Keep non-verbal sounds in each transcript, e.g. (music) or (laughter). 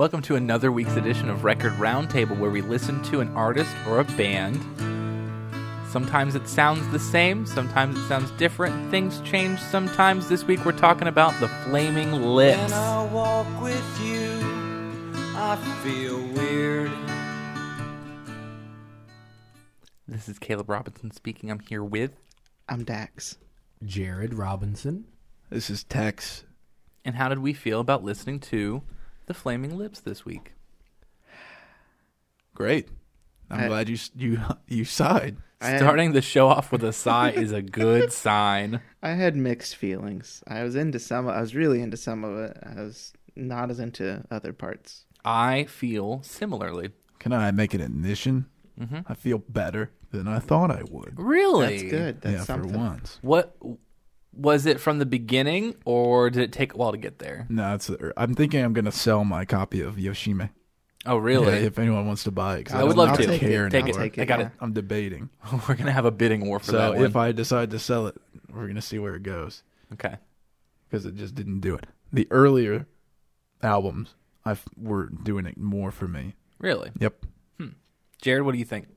Welcome to another week's edition of Record Roundtable, where we listen to an artist or a band. Sometimes it sounds the same, sometimes it sounds different. Things change sometimes. This week we're talking about the Flaming Lips. When I walk with you, I feel weird. This is Caleb Robinson speaking. I'm here with. I'm Dax. Jared Robinson. This is Tex. And how did we feel about listening to the Flaming Lips this week? Great. I'm I- glad you s- you (laughs) you sighed. I Starting the show off with a sigh is a good (laughs) sign. I had mixed feelings. I was into some. I was really into some of it. I was not as into other parts. I feel similarly. Can I make an admission? Mhm. I feel better than I thought I would. Really? That's good. That's yeah, something. for once. What was it from the beginning, or did it take a while to get there? No, it's. I'm thinking I'm gonna sell my copy of Yoshimi. Oh, really? Yeah, if anyone wants to buy it, 'cause I would love to. Take care it. Take I'll it. take it. I got yeah. it. I'm debating. (laughs) We're gonna have a bidding war for that So if I decide to sell it, we're gonna see where it goes okay. because it just didn't do it. The earlier albums, I were doing it more for me. Really, Yep. Hmm. Jared, what do you think?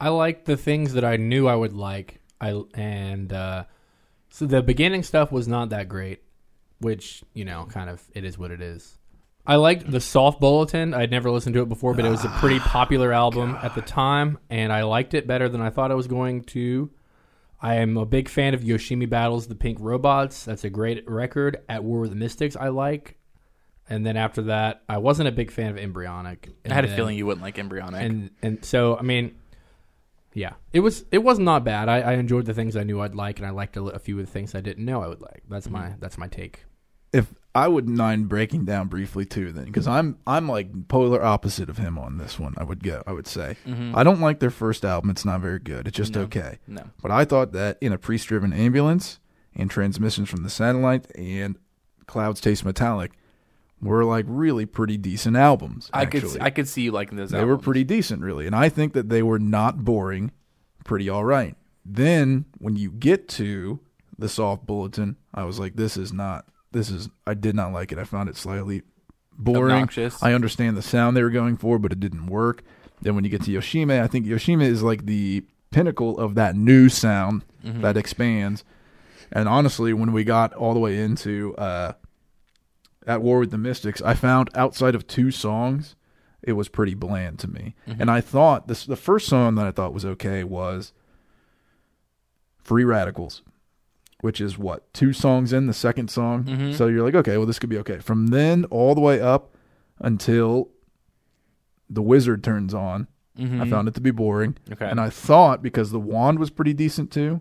I like the things that I knew I would like. I and uh, so the beginning stuff was not that great, which you know, kind of it is what it is. I liked the Soft Bulletin. I'd never listened to it before, but it was a pretty popular album at the time, and I liked it better than I thought I was going to. I am a big fan of Yoshimi Battles, the Pink Robots. That's a great record. At War with the Mystics, I like. And then after that, I wasn't a big fan of Embryonic. And I had a then- feeling you wouldn't like embryonic. and and so I mean, yeah, it was it was not bad. I, I enjoyed the things I knew I'd like, and I liked a, a few of the things I didn't know I would like. That's mm-hmm. my that's my take. if I wouldn't mind breaking down briefly too, then because I'm I'm like polar opposite of him on this one. I would go. I would say mm-hmm. I don't like their first album. It's not very good. It's just No. okay. no, But I thought that in a priest-driven ambulance and transmissions from the satellite and clouds taste metallic were like really pretty decent albums. I could actually. I could see you liking those. they were pretty decent really, and I think that they were not boring. Pretty all right. Then when you get to the soft bulletin, I was like, this is not. This is. I did not like it. I found it slightly boring. Obnoxious. I understand the sound they were going for, but it didn't work. Then when you get to Yoshimi, I think Yoshimi is like the pinnacle of that new sound Mm-hmm. that expands. And honestly, when we got all the way into uh, at war with the Mystics, I found outside of two songs, it was pretty bland to me. Mm-hmm. And I thought this the first song that I thought was okay was Free Radicals, which is what two songs in the second song. Mhm. So you're like, okay, well this could be okay. From then all the way up until the wizard turns on, Mhm. I found it to be boring. Okay. And I thought because the wand was pretty decent too,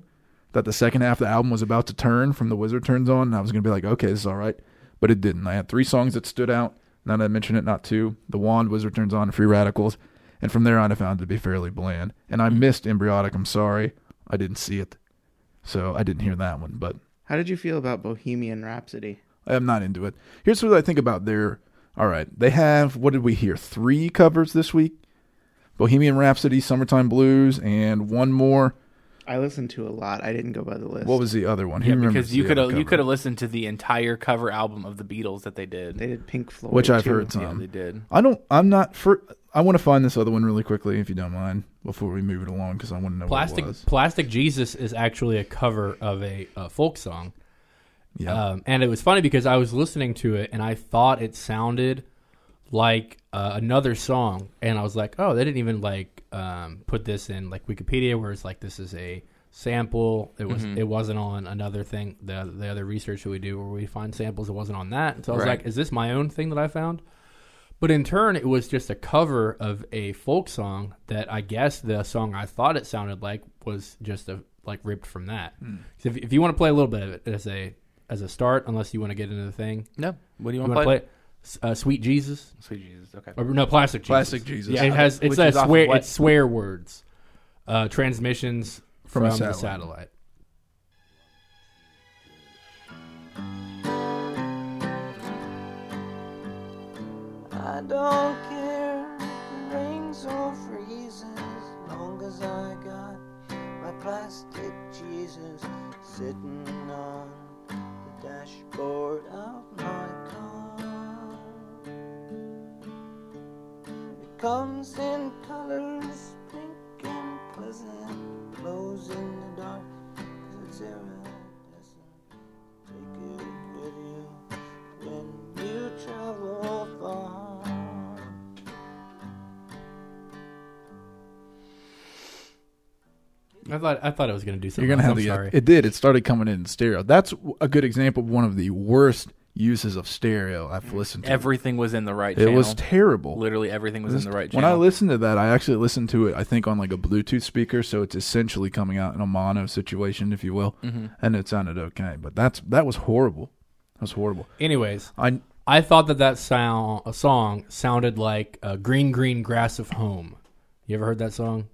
that the second half of the album was about to turn from the wizard turns on, and I was gonna be like, okay, this is all right. But it didn't. I had three songs that stood out. Now that I mention it, not two. The wand, wizard turns on, and free radicals. And from there on, I found it to be fairly bland. And I hmm. missed Embryotic. I'm sorry, I didn't see it, so I didn't hear that one. But How did you feel about Bohemian Rhapsody? I'm not into it. Here's what I think about their. All right, they have what did we hear? Three covers this week: Bohemian Rhapsody, Summertime Blues, and one more. I listened to a lot. I didn't go by the list. What was the other one? Who yeah, because you could have you could have listened to the entire cover album of the Beatles that they did. they did Pink Floyd, Which I've too. heard some. yeah, they did. I don't. I'm not for. I want to find this other one really quickly, if you don't mind, before we move it along, because I want to know Plastic what it was. Plastic Jesus is actually a cover of a, a folk song, Yeah. um, and it was funny because I was listening to it and I thought it sounded like uh, another song, and I was like, oh, they didn't even like um, put this in like Wikipedia, where it's like this is a sample. It was Mhm. it wasn't on another thing. The the other research that we do where we find samples, it wasn't on that. And so I was Right. like, is this my own thing that I found? But in turn, it was just a cover of a folk song that I guess the song I thought it sounded like was just a like ripped from that. Hmm. So if, if you want to play a little bit of it as a as a start, unless you want to get into the thing, No, what do you want to to play? S- Uh, Sweet Jesus, Sweet Jesus. Okay. or no, Plastic Jesus. Plastic Jesus. Yeah, it has Which it's a is off of swear what? it's swear words, uh, transmissions From from, a the satellite. satellite. I don't care if it rains or freezes, long as I got my plastic Jesus sitting on the dashboard of my car. Comes in colors, pink and pleasant, glows in the dark, 'cause it's iridescent. Take it with you when you travel far. I thought I thought it was gonna do something. You're gonna have else. the. I'm sorry. It did. It started coming in stereo. That's a good example of one of the worst uses of stereo I've listened to. Everything was in the right it channel. was terrible. Literally everything was in the right channel. when. I listened to that, I actually listened to it. I think on like a Bluetooth speaker, so it's essentially coming out in a mono situation, if you will, hmm and it sounded okay. But that's that was horrible. That was horrible. Anyways, I I thought that that sound a song sounded like uh, "Green Green Grass of Home." You ever heard that song?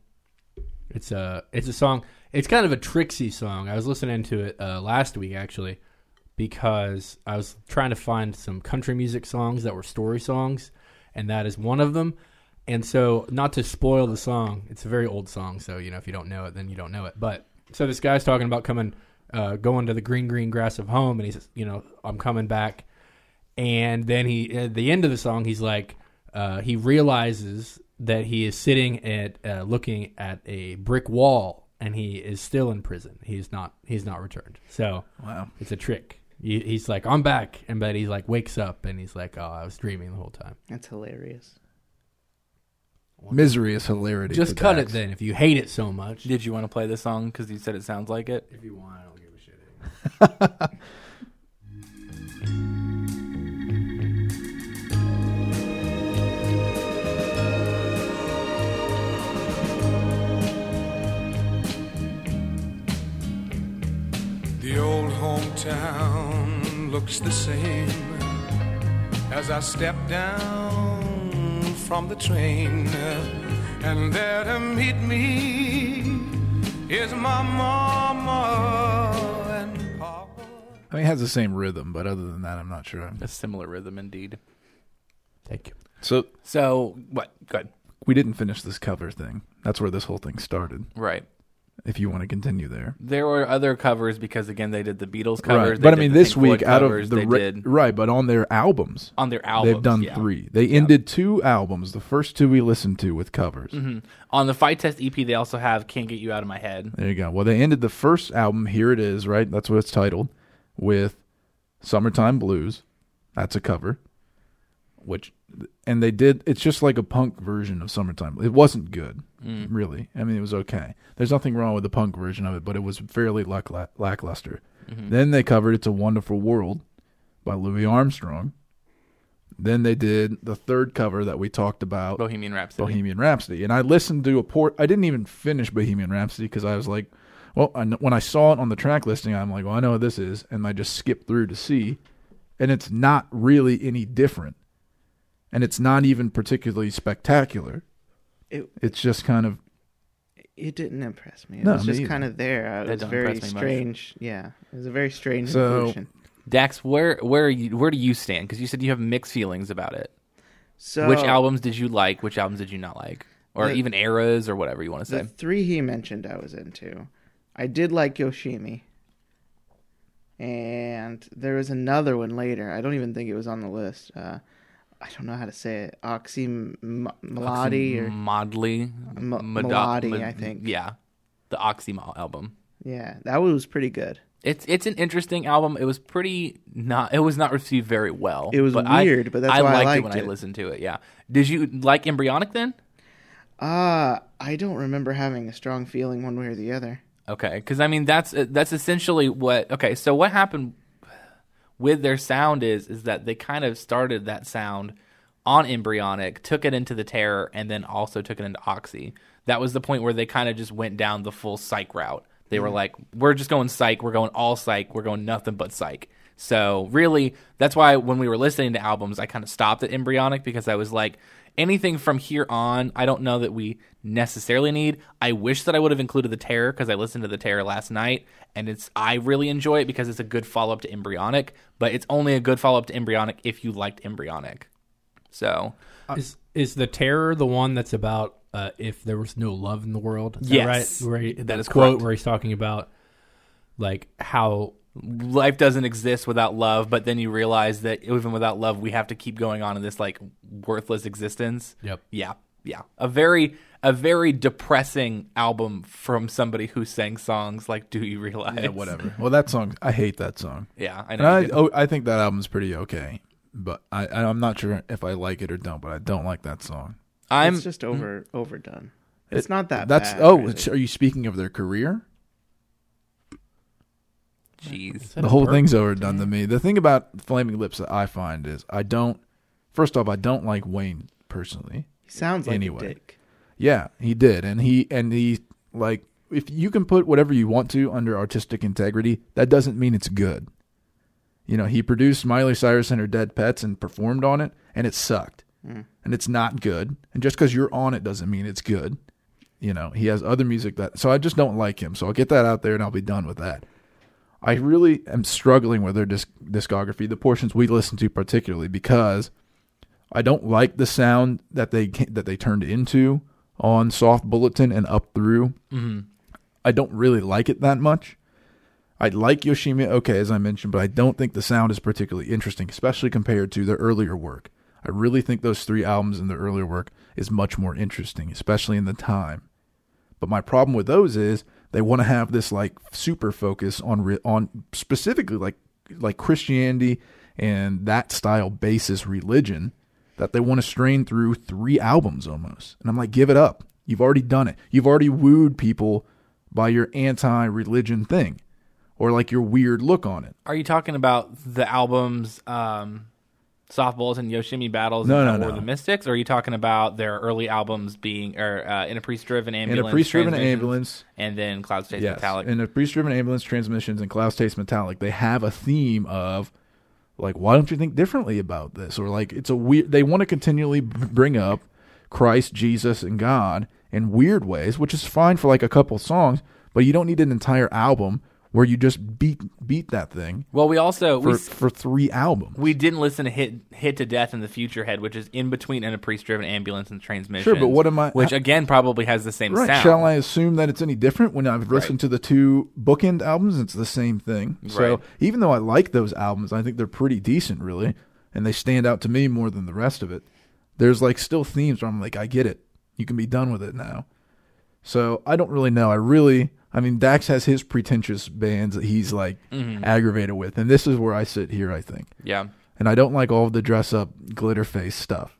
It's a it's a song. It's kind of a tricksy song. I was listening to it uh, last week actually because I was trying to find some country music songs that were story songs, and that is one of them. And so, not to spoil the song, it's a very old song. So you know, if you don't know it, then you don't know it. But so this guy's talking about coming, uh, going to the green green grass of home, and he says, you know, I'm coming back and then he at the end of the song he's like uh, he realizes that he is sitting at uh, looking at a brick wall and he is still in prison he's not he's not returned so wow. it's a trick he, he's like i'm back and but he's like wakes up and he's like oh i was dreaming the whole time That's hilarious. Misery is hilarity. just to cut Dax. it then if you hate it so much Did you want to play this song because you said it sounds like it? if you want i don't give a shit (laughs) The old hometown looks the same as I step down from the train. And there to meet me is my mama and papa. I mean, it has the same rhythm, but other than that, I'm not sure. A similar rhythm indeed. thank you So So what? Good. we didn't finish this cover thing. That's where this whole thing started. Right. If you want to continue there, There were other covers because again they did the Beatles covers. right? But I mean, this Pink Floyd week out covers, of the did right, but on their albums, on their albums. they've done yeah. three. They ended two albums. The first two we listened to with covers. Mhm. On the Fight Test EP, they also have "Can't Get You Out of My Head." There you go. Well, they ended the first album. Here it is, right? That's what it's titled, with "Summertime Blues." That's a cover. Which, and they did. It's just like a punk version of "Summertime." It wasn't good, Mm. really. I mean, it was okay. There's nothing wrong with the punk version of it, but it was fairly lack- lackluster. Mhm. Then they covered "It's a Wonderful World" by Louis Armstrong. Then they did the third cover that we talked about, Bohemian Rhapsody. Bohemian Rhapsody, and I listened to a port. I didn't even finish Bohemian Rhapsody because I was like, well, I when I saw it on the track listing, I'm like, well, I know what this is, and I just skipped through to see, and it's not really any different, and it's not even particularly spectacular. It It's just kind of it didn't impress me. It No, was me just either. kind of there. Uh, It That was very impress me much. strange. Yeah, it was a very strange So- inclusion. Dax, where where are you, where do you stand? Because you said you have mixed feelings about it. So which albums did you like? Which albums did you not like? Or The- even eras or whatever you want to The say. three he mentioned, I was into. I did like Yoshimi, and there was another one later. I don't even think it was on the list. Uh, I don't know how to say it. Oxy Melody or Modley, M- Melody, I think. Yeah, the Oxymal album. yeah, that one was pretty good. It's it's an interesting album. It was pretty not. It was not received very well. It was but I- weird, but that's I why I liked it liked when I listened to it. Yeah. Did you like Embryonic then? Uh, I don't remember having a strong feeling one way or the other. Okay, because I mean that's uh, that's essentially what. Okay, so what happened with their sound is is that they kind of started that sound on embryonic, took it into the terror, and then also took it into oxy. That was the point where they kind of just went down the full psych route. They were mm-hmm. like, "We're just going psych. We're going all psych. We're going nothing but psych." So really, that's why when we were listening to albums, I kind of stopped at embryonic because I was like, anything from here on, I don't know that we necessarily need. I wish that I would have included the Terror because I listened to the Terror last night, and it's I really enjoy it because it's a good follow up to Embryonic. But it's only a good follow up to Embryonic if you liked Embryonic. So Is is the terror the one that's about uh, if there was no love in the world? Is Yes. that right. Where he, That the is quote correct. where he's talking about like how life doesn't exist without love, but then you realize that even without love, we have to keep going on in this like worthless existence. Yep. Yeah, yeah, a very a very depressing album from somebody who sang songs like "Do You Realize?" Yeah, whatever. Well, that song, I hate that song. Yeah, I And know. I, oh, I think that album's pretty okay, but I, I I'm not sure if I like it or don't. But I don't like that song. I'm it's just hmm? over overdone. It's It- not that. That's bad, oh, really. are you speaking of their career? Jeez. The whole thing's overdone to me. The thing about Flaming Lips that I find is I don't. First off, I don't like Wayne personally. he sounds like anyway. a dick. Yeah, he did, and he and he like if you can put whatever you want to under artistic integrity, that doesn't mean it's good. You know, he produced Miley Cyrus and her Dead Pets and performed on it, and it sucked, hmm. and it's not good. And just because you're on it doesn't mean it's good. You know, he has other music that, so I just don't like him. So I'll get that out there, and I'll be done with that. I really am struggling with their disc- discography, the portions we listen to particularly, because I don't like the sound that they that they turned into on Soft Bulletin and up through. hmm I don't really like it that much. I like Yoshimi, okay, as I mentioned, but I don't think the sound is particularly interesting, especially compared to their earlier work. I really think those three albums in their earlier work is much more interesting, especially in the time. But my problem with those is they want to have this like super focus on re- on specifically like like Christianity and that style basis religion that they want to strain through three albums almost. And I'm like, give it up. You've already done it. You've already wooed people by your anti-religion thing or like your weird look on it. Are you talking about the albums, um, Soft and Yoshimi Battles, No, and no, War no. the Mystics? Or are you talking about their early albums being, or uh, In a Priest Driven Ambulance, a priest-driven ambulance, and then Clouds Taste yes, Metallic? and a priest-driven ambulance transmissions and Clouds Taste Metallic, they have a theme of like, why don't you think differently about this? Or like, it's a weird. They want to continually bring up Christ, Jesus, and God in weird ways, which is fine for like a couple songs, but you don't need an entire album where you just beat beat that thing well, we also for we, for three albums. we didn't listen to Hit Hit to Death in the Future Head, which is in between In a Priest Driven Ambulance and transmission. Sure, but what am I- Which again probably has the same Right. sound. Shall I assume that it's any different when I've listened to the two bookend albums? It's the same thing. So Right. even though I like those albums, I think they're pretty decent, really, and they stand out to me more than the rest of it. There's like still themes where I'm like, I get it. You can be done with it now. So I don't really know. I really, I mean, Dax has his pretentious bands that he's like Mm-hmm. aggravated with, and this is where I sit here. I think Yeah. and I don't like all of the dress up glitter face stuff.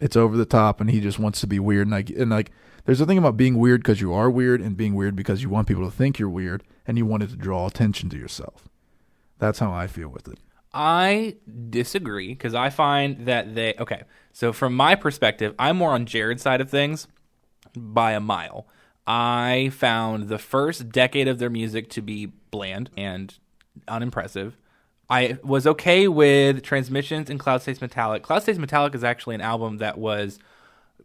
It's over the top, and he just wants to be weird. And like, and like, there's a thing about being weird because you are weird, and being weird because you want people to think you're weird, and you wanted to draw attention to yourself. That's how I feel with it. I disagree because I find that they okay. So from my perspective, I'm more on Jared's side of things by a mile. I found the first decade of their music to be bland and unimpressive. I was okay with Transmissions and Clouds Taste Metallic. Clouds Taste Metallic is actually an album that was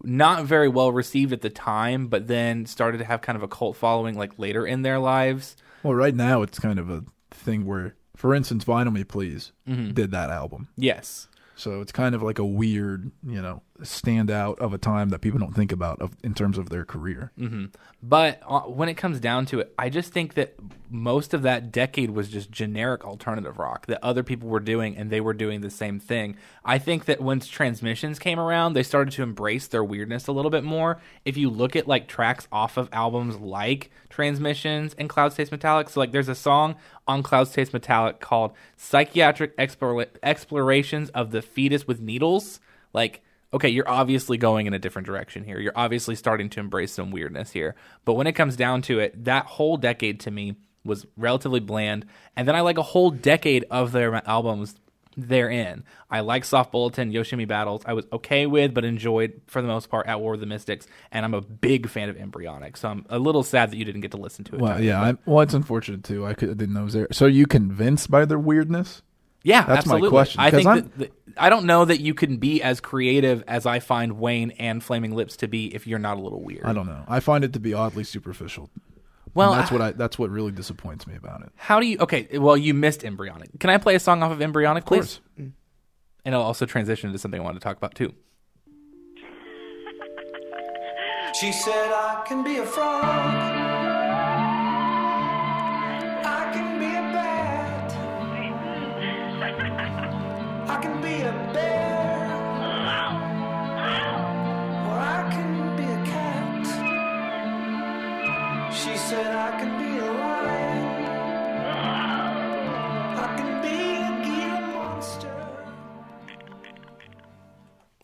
not very well received at the time, but then started to have kind of a cult following like later in their lives. Well, right now it's kind of a thing where, for instance, Vinyl Me Please mm-hmm. did that album, Yes. so it's kind of like a weird, you know, standout of a time that people don't think about of, in terms of their career. But uh, when it comes down to it, I just think that most of that decade was just generic alternative rock that other people were doing, and they were doing the same thing. I think that once Transmissions came around, they started to embrace their weirdness a little bit more. If you look at like tracks off of albums like Transmissions and Clouds Taste Metallic, so like there's a song on Clouds Taste Metallic called Psychiatric Explora- Explorations of the Fetus with Needles. Like, okay, you're obviously going in a different direction here. You're obviously starting to embrace some weirdness here. But when it comes down to it, that whole decade to me was relatively bland. And then I like a whole decade of their albums therein. I like Soft Bulletin, Yoshimi Battles. I was okay with, but enjoyed for the most part at War of the Mystics. And I'm a big fan of Embryonic. So I'm a little sad that you didn't get to listen to it. Well, yeah, I'm, well, it's unfortunate too. I, could, I didn't know it was there. So, are you convinced by their weirdness? Yeah, That's my question, I think I'm- that, that I don't know that you can be as creative as I find Wayne and Flaming Lips to be if you're not a little weird. I don't know. I find it to be oddly superficial. Well, And that's I- what I. That's what really disappoints me about it. How do you? Okay, well, you missed Embryonic. Can I play a song off of Embryonic, please? course. Mm. And I'll also transition to something I wanted to talk about too. She said, I can be a frog.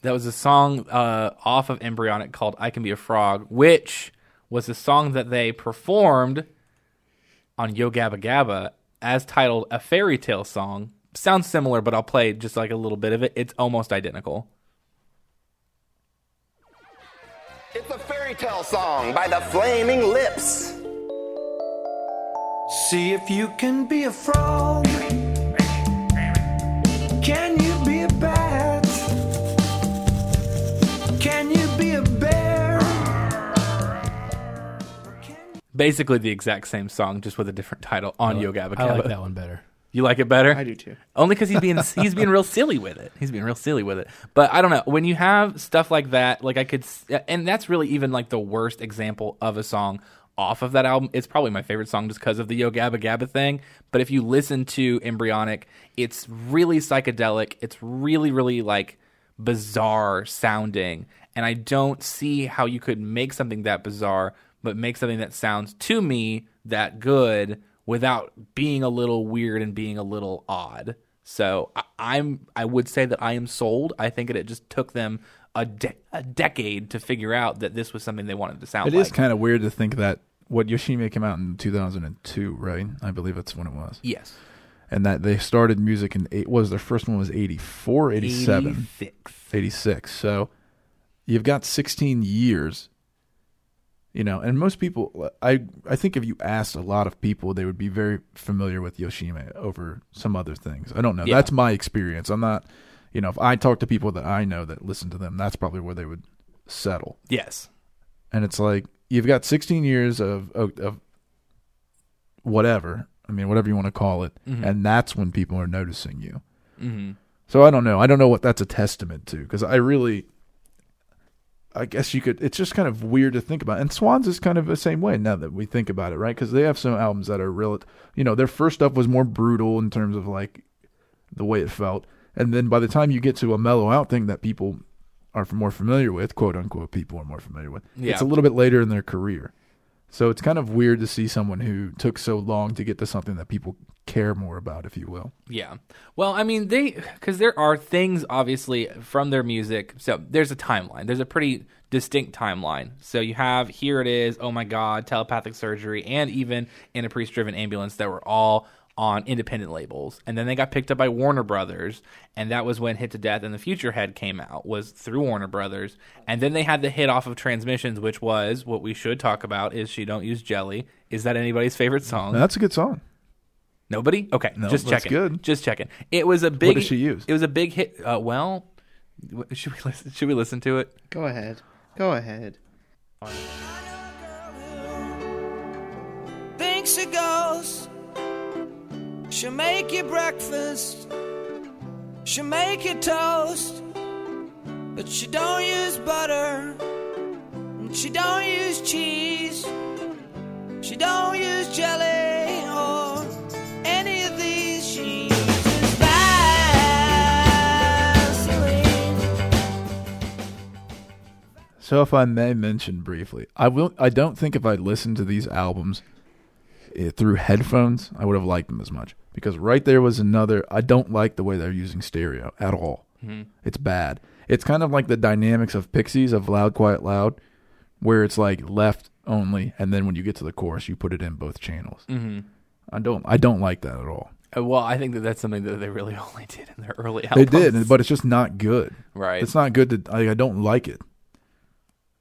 that was a song uh, off of Embryonic called "I Can Be a Frog," which was a song that they performed on Yo Gabba Gabba as titled "A Fairy Tale Song" Sounds similar, but I'll play just like a little bit of it. It's almost identical. It's a fairy tale song by the Flaming Lips. See if you can be a frog. Can you be a bat? Can you be a bear? Basically, the exact same song, just with a different title on Yo Gabba I like that one better. You like it better? I do too. Only because he's being he's being real silly with it. He's being real silly with it. But I don't know when you have stuff like that. Like I could, and that's really even like the worst example of a song off of that album. It's probably my favorite song just because of the Yo Gabba Gabba thing. But if you listen to Embryonic, it's really psychedelic. It's really really like bizarre sounding, and I don't see how you could make something that bizarre, but make something that sounds to me that good without being a little weird and being a little odd. So I, I'm I would say that I am sold. I think that it just took them a, de- a decade to figure out that this was something they wanted to sound It like. is kind of weird to think that what Yoshimi came out in 2002, right? I believe that's when it was. yes. And that they started music in eight was their first one was 84, 87, 86. 86. So you've got 16 years. You know, and most people I I think if you asked a lot of people they would be very familiar with Yoshimi over some other things. I don't know. Yeah. That's my experience. I'm not you know, if I talk to people that I know that listen to them, that's probably where they would settle. Yes. and it's like you've got 16 years of of, of whatever i mean whatever you want to call it and that's when people are noticing you hmm so i don't know i don't know what that's a testament to because i really i guess you could it's just kind of weird to think about. And swans is kind of the same way now that we think about it right? Because they have some albums that are real you know their first stuff was more brutal in terms of like the way it felt. And then by the time you get to a mellow out thing that people are more familiar with quote unquote people are more familiar with Yeah. it's a little bit later in their career so it's kind of weird to see someone who took so long to get to something that people care more about if you will Yeah. Well, I mean, they because there are things obviously from their music. So there's a timeline. There's a pretty distinct timeline. So you have here it is. Oh my God, telepathic surgery, and even in a priest-driven ambulance that were all on independent labels, and then they got picked up by Warner Brothers, and that was when Hit to Death and the Future Head came out was through Warner Brothers, and then they had the hit off of Transmissions, which was what we should talk about is She Don't Use Jelly. Is that anybody's favorite song? That's a good song Nobody? Okay, No, just checking. good. Just checking. It was a big. does she use? It was a big hit. Uh, well, should we listen? Should we listen to it? Go ahead. Go ahead. Thinks a ghost. She'll make you breakfast. She'll make you toast. But she don't use butter. And she don't use cheese. She don't use jelly or any of these. She uses. So, if I may mention briefly, I will. I don't think if I listened to these albums through headphones, I would have liked them as much. Because right there was another. I don't like the way they're using stereo at all. It's bad. It's kind of like the dynamics of Pixies of Loud, Quiet, Loud, where it's like left only, and then when you get to the chorus, you put it in both channels. Mm-hmm. I don't. I don't like that at all. Uh, well, I think that that's something that they really (laughs) only did in their early They albums. did, but it's just not good. right. It's not good to. I, I don't like it.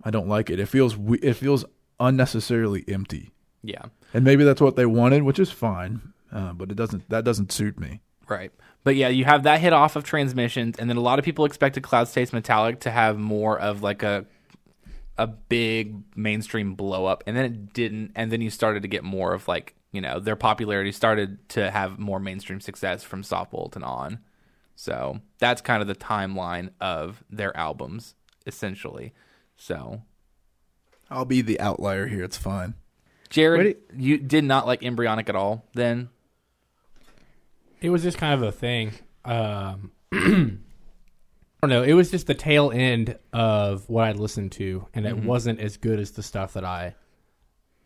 I don't like it. It feels. we- It feels unnecessarily empty. Yeah. and maybe that's what they wanted, which is fine. Uh, but it doesn't. That doesn't suit me. Right. But yeah, you have that hit off of transmissions, and then a lot of people expected Clouds Taste Metallic to have more of like a a big mainstream blow up, and then it didn't. And then you started to get more of like you know their popularity started to have more mainstream success from Soft Bulletin on. So that's kind of the timeline of their albums, essentially. So I'll be the outlier here. It's fine. Jared, What you did not like Embryonic at all. Then It was just kind of a thing. Um, (clears throat) I don't know. It was just the tail end of what I listened to, and it wasn't as good as the stuff that I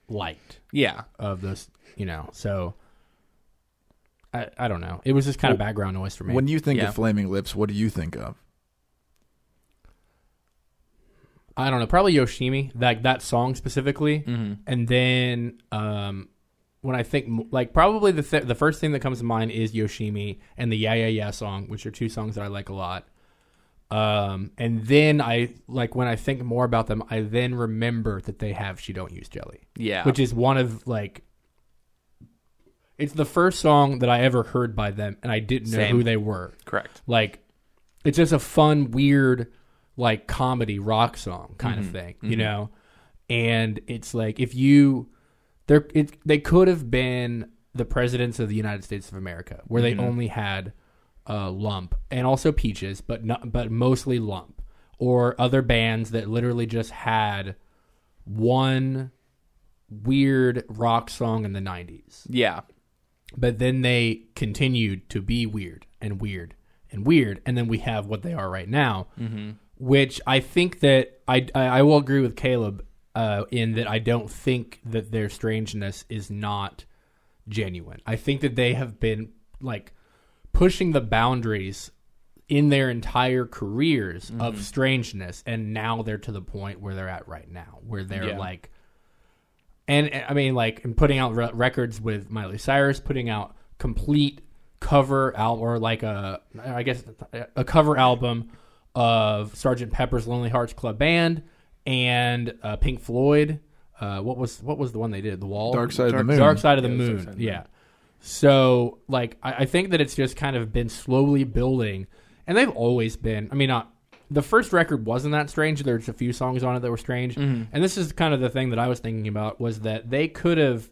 liked yeah, of those. You know, so I I don't know. It was just kind of background noise for me. When you think Yeah. of Flaming Lips, what do you think of? I don't know, probably Yoshimi, that that song specifically, and then um, when I think like probably the th- the first thing that comes to mind is Yoshimi and the Yeah Yeah Yeah song, which are two songs that I like a lot. Um, and then I like when I think more about them, I then remember that they have "She Don't Use Jelly," Yeah. which is one of like. It's the first song that I ever heard by them, and I didn't know Same. who they were. correct. Like, it's just a fun, weird, like comedy rock song kind of mm-hmm. thing, you mm-hmm. know. And it's like if you, there, it, they could have been the presidents of the United States of America, where they mm-hmm. only had uh, Lump and also Peaches, but not, but mostly Lump, or other bands that literally just had one weird rock song in the '90s Yeah. but then they continued to be weird and weird and weird. And then we have what they are right now which i think that i i, will agree with caleb uh, in that i don't think that their strangeness is not genuine i think that they have been like pushing the boundaries in their entire careers of strangeness and now they're to the point where they're at right now where they're Yeah. like and I mean, like, and putting out re- records with Miley Cyrus, putting out complete cover album or like a, I guess a cover album of Sergeant Pepper's Lonely Hearts Club Band and uh, Pink Floyd. Uh, what was what was the one they did? The Wall, Dark Side of the Moon. Dark Side of the Yeah, Moon. Of the yeah. So like I, I think that it's just kind of been slowly building, and they've always been. I mean, not the first record wasn't that strange. There's a few songs on it that were strange, and this is kind of the thing that I was thinking about was that they could have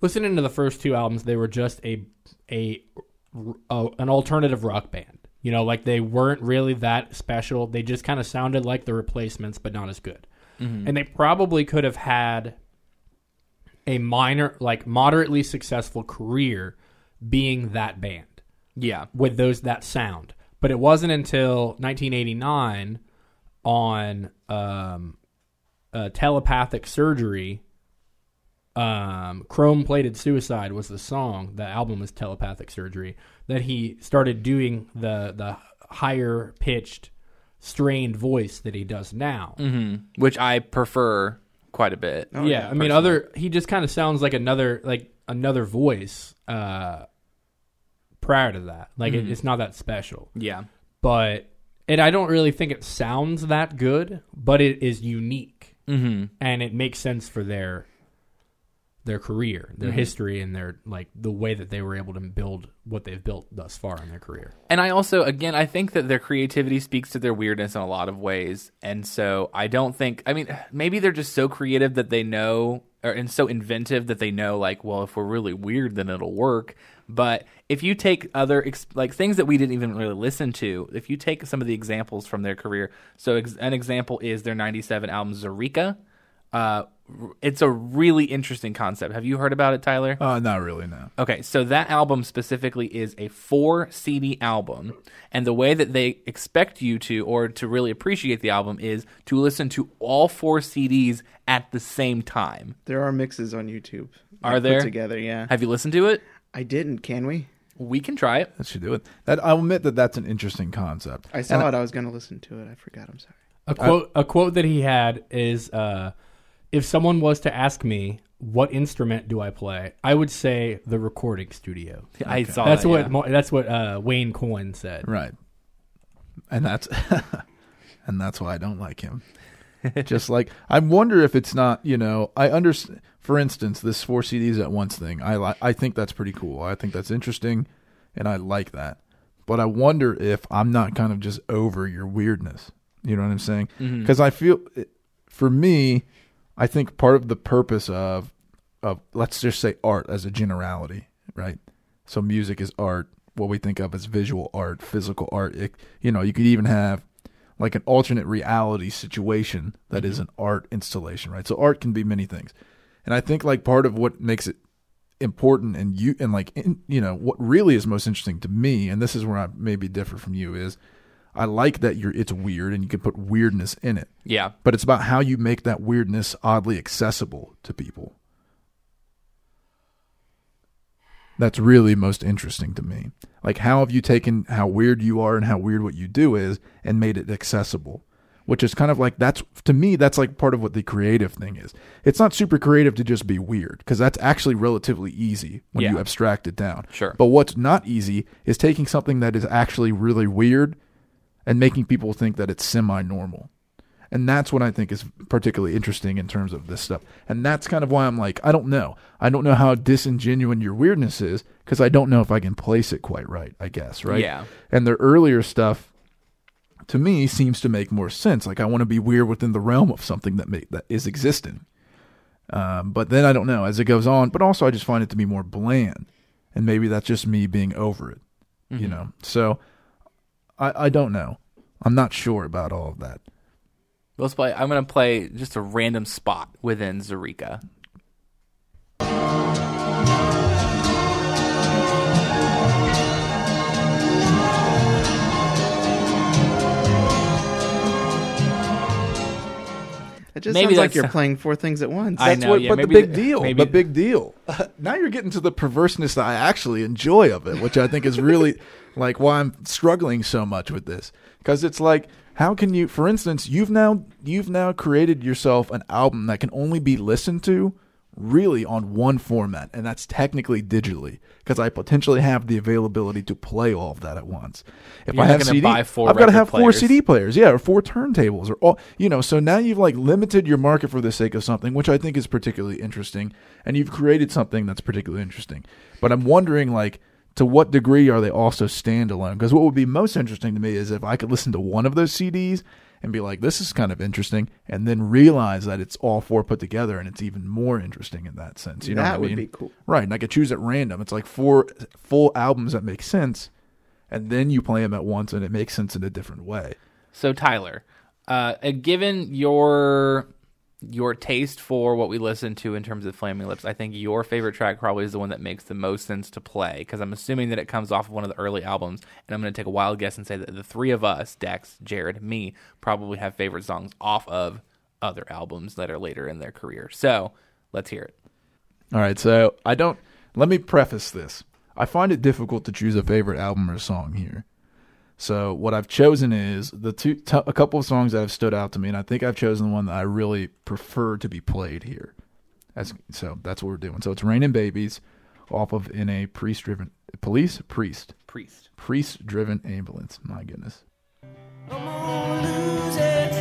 listening to the first two albums. They were just a a, a an alternative rock band. You know, like they weren't really that special. They just kind of sounded like the replacements, but not as good. And they probably could have had a minor, like moderately successful career being that band Yeah. with those that sound. But it wasn't until 1989 on um, uh, telepathic surgery. Um, Chrome plated suicide was the song. The album was telepathic surgery that he started doing the the higher pitched, strained voice that he does now. hmm Which I prefer quite a bit. Oh, yeah, yeah, I mean, other he just kind of sounds like another like another voice. Uh, prior to that, like it, it's not that special, Yeah. but and I don't really think it sounds that good, but it is unique hmm and it makes sense for their their career, their mm-hmm. history, and their like the way that they were able to build what they've built thus far in their career. And I also, again, I think that their creativity speaks to their weirdness in a lot of ways. And so I don't think, I mean, maybe they're just so creative that they know, or, and so inventive that they know, like, well, if we're really weird, then it'll work. But if you take other, ex- like, things that we didn't even really listen to, if you take some of the examples from their career, so ex- an example is their 97 album, Zaireeka. Uh, it's a really interesting concept. Have you heard about it, Tyler? Uh, not really. No. Okay, so that album specifically is a four CD album, and the way that they expect you to, or to really appreciate the album, is to listen to all four CDs at the same time. There are mixes on YouTube. Are like, there? Together, yeah. Have you listened to it? I didn't. Can we? We can try it. That should do it. That I'll admit that that's an interesting concept. I saw it. I was going to listen to it. I forgot. I'm sorry. A quote a quote that he had is uh, if someone was to ask me what instrument do I play, I would say the recording studio. I saw That's that, what yeah. Mo- that's what uh, Wayne Coyne said. Right. And that's (laughs) and that's why I don't like him. Just like I wonder if it's not, you know, I understand. For instance, this four CDs at once thing. I li- I think that's pretty cool. I think that's interesting, and I like that. But I wonder if I'm not kind of just over your weirdness. You know what I'm saying? Because I feel, for me, I think part of the purpose of of let's just say art as a generality, right? So music is art. What we think of as visual art, physical art. It, you know, you could even have like an alternate reality situation that is mm-hmm. an art installation, right? So art can be many things, and I think like part of what makes it important and you and like in, you know what really is most interesting to me, and this is where I maybe differ from you is. I like that you're it's weird and you can put weirdness in it Yeah. but it's about how you make that weirdness oddly accessible to people. That's really most interesting to me. Like, how have you taken how weird you are and how weird what you do is and made it accessible? which is kind of like that's to me that's like part of what the creative thing is. It's not super creative to just be weird because that's actually relatively easy when you abstract it down. Sure. But what's not easy is taking something that is actually really weird and making people think that it's semi-normal. And that's what I think is particularly interesting in terms of this stuff. And that's kind of why I'm like, I don't know. I don't know how disingenuous your weirdness is because I don't know if I can place it quite right, I guess, right? Yeah. And the earlier stuff to me seems to make more sense. Like I want to be weird within the realm of something that make, that is existing. Um, but then I don't know as it goes on. But also I just find it to be more bland, and maybe that's just me being over it, you know. So I I don't know. I'm not sure about all of that. Let's play. I'm going to play just a random spot within Zaireeka. It just Maybe sounds like you're (laughs) playing four things at once. I That's know, what, yeah, but maybe the big the- deal, maybe the the- big deal. (laughs) now you're getting to the perverseness that I actually enjoy of it, which I think is really (laughs) like why I'm struggling so much with this. Because it's like, how can you, for instance, you've now you've now created yourself an album that can only be listened to really on one format, and that's technically digitally. Because I potentially have the availability to play all of that at once. If You're I have CD, buy four I've got to have four. CD players, yeah, or four turntables, or all you know. So now you've like limited your market for the sake of something, which I think is particularly interesting, and you've created something that's particularly interesting. But I'm wondering, like, to what degree are they also standalone? Because what would be most interesting to me is if I could listen to one of those CDs and be like, "This is kind of interesting," and then realize that it's all four put together, and it's even more interesting in that sense. You know, that what I would be cool. Right, and I could choose at random. It's like four full albums that make sense, and then you play them at once, and it makes sense in a different way. So Tyler, uh, given your your taste for what we listen to in terms of Flaming Lips, I think your favorite track probably is the one that makes the most sense to play because I'm assuming that it comes off of one of the early albums, and I'm going to take a wild guess and say that the three of us, Dex, Jared, me, probably have favorite songs off of other albums that are later in their career. So let's hear it. All right, so I don't. Let me preface this. I find it difficult to choose a favorite album or song here. So what I've chosen is the two, t- a couple of songs that have stood out to me, and I think I've chosen the one that I really prefer to be played here. As so, that's what we're doing. So it's "Raining Babies" off of "In a Priest Driven Police Priest Priest. Priest Driven Ambulance." My goodness. I'm gonna lose it.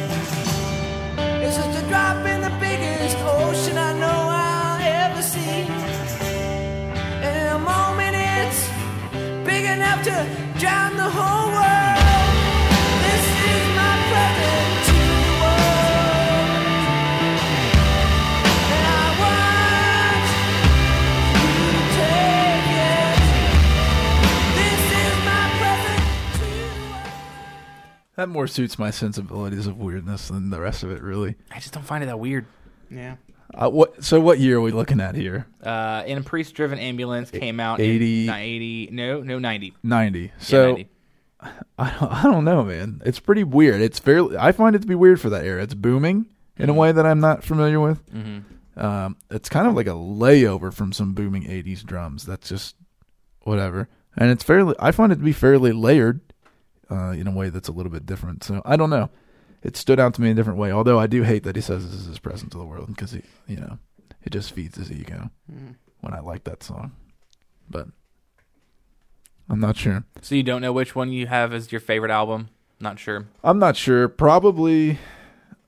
It's just a drop in the biggest ocean I know I'll ever see. In a moment, it's big enough to drown the whole world. That more suits my sensibilities of weirdness than the rest of it, really. I just don't find it that weird. Yeah. Uh, what? So, what year are we looking at here? Uh, in a priest-driven ambulance came out 80 in 80 no no 90 Ninety. Yeah, So. 90. I don't, I don't know, man. It's pretty weird. It's fairly. I find it to be weird for that era. It's booming in a way that I'm not familiar with. Mhm. Um, it's kind of like a layover from some booming '80s drums. That's just whatever, and it's fairly. I find it to be fairly layered uh, in a way that's a little bit different. So I don't know. It stood out to me in a different way. Although I do hate that he says this is his present to the world because he, you know, it just feeds his ego when I like that song. But I'm not sure. So you don't know which one you have as your favorite album? Not sure. I'm not sure. Probably,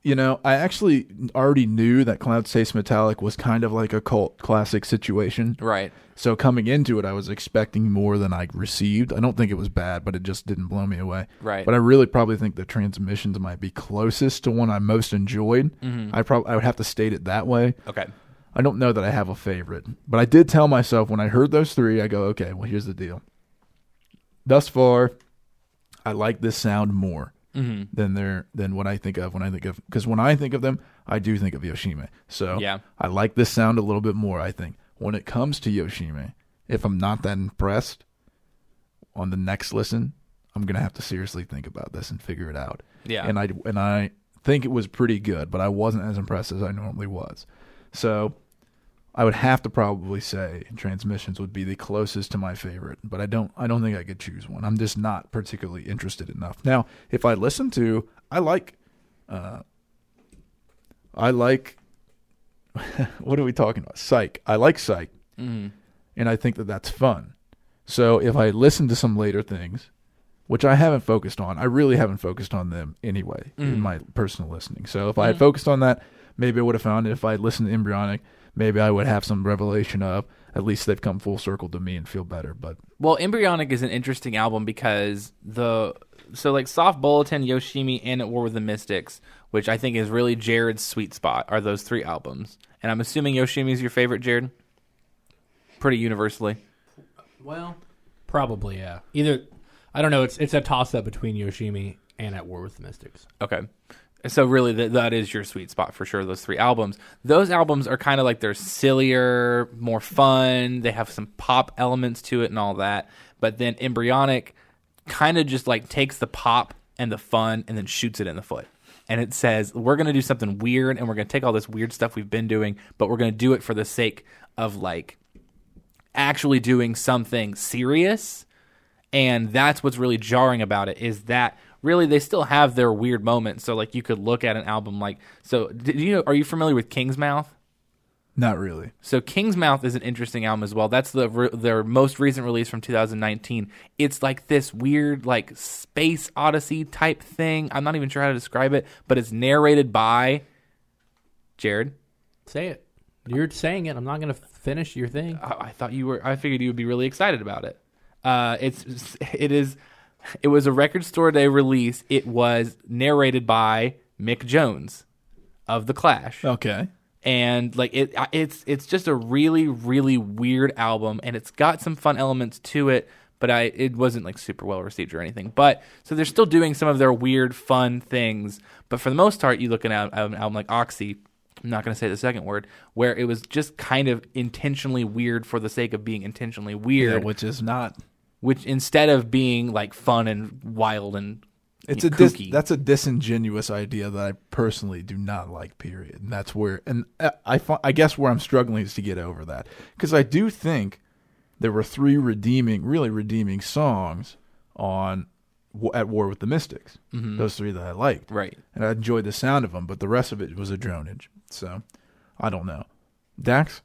you know, I actually already knew that Cloud Taste Metallic was kind of like a cult classic situation. Right. So coming into it, I was expecting more than I received. I don't think it was bad, but it just didn't blow me away. Right. But I really probably think the transmissions might be closest to one I most enjoyed. Mm-hmm. I probably I would have to state it that way. Okay. I don't know that I have a favorite, but I did tell myself when I heard those three, I go, okay, well, here's the deal. Thus far, I like this sound more Mm-hmm. than their than what I think of when I think of because when I think of them, I do think of Yoshimi. So Yeah. I like this sound a little bit more. I think when it comes to Yoshimi, if I'm not that impressed on the next listen, I'm gonna have to seriously think about this and figure it out. Yeah. And I and I think it was pretty good, but I wasn't as impressed as I normally was. So I would have to probably say transmissions would be the closest to my favorite, but I don't I don't think I could choose one. I'm just not particularly interested enough. Now, if I listen to I like Uh, I like. (laughs) what are we talking about? Psych. I like Psych, Mhm. and I think that that's fun. So if I listen to some later things, which I haven't focused on, I really haven't focused on them anyway in Mhm. my personal listening. So if I had Mhm. focused on that, maybe I would have found it. If I had listened to Embryonic, maybe I would have some revelation of at least they've come full circle to me and feel better. But Well, Embryonic is an interesting album because the so like Soft Bulletin, Yoshimi, and At War with the Mystics, which I think is really Jared's sweet spot, are those three albums. And I'm assuming Yoshimi is your favorite, Jared. Pretty universally. Well, probably yeah. Either I don't know. It's it's a toss up between Yoshimi and At War with the Mystics. Okay. So really, that that is your sweet spot for sure. Those three albums. Those albums are kind of like they're sillier, more fun. They have some pop elements to it and all that. But then Embryonic kind of just like takes the pop and the fun and then shoots it in the foot. And it says we're going to do something weird and we're going to take all this weird stuff we've been doing, but we're going to do it for the sake of like actually doing something serious and that's what's really jarring about it is that really they still have their weird moments so like you could look at an album like so did you know are you familiar with king's mouth not really. so king's mouth is an interesting album as well that's the their most recent release from 2019 it's like this weird like space odyssey type thing i'm not even sure how to describe it but it's narrated by jared Say it. You're saying it. I'm not going to finish your thing. I, I thought you were. I figured you would be really excited about it. Uh, it's it is it was a record store day release. It was narrated by Mick Jones of the Clash, Okay. and like it it's it's just a really really weird album, and it's got some fun elements to it. But I it wasn't like super well received or anything. But so they're still doing some of their weird fun things. But for the most part, you looking at an album like Oczy. I'm not going to say the second word, where it was just kind of intentionally weird for the sake of being intentionally Yeah, weird, which is not. Which instead of being like fun and wild and It's y- a dis- that's a disingenuous idea that I personally do not like. Period. And that's where, and uh, I I guess where I'm struggling is to get over that because I do think there were three redeeming, really redeeming songs on at War with the Mystics. Those three that I liked, right. and I enjoyed the sound of them, but the rest of it was a dronage. So I don't know, Dax.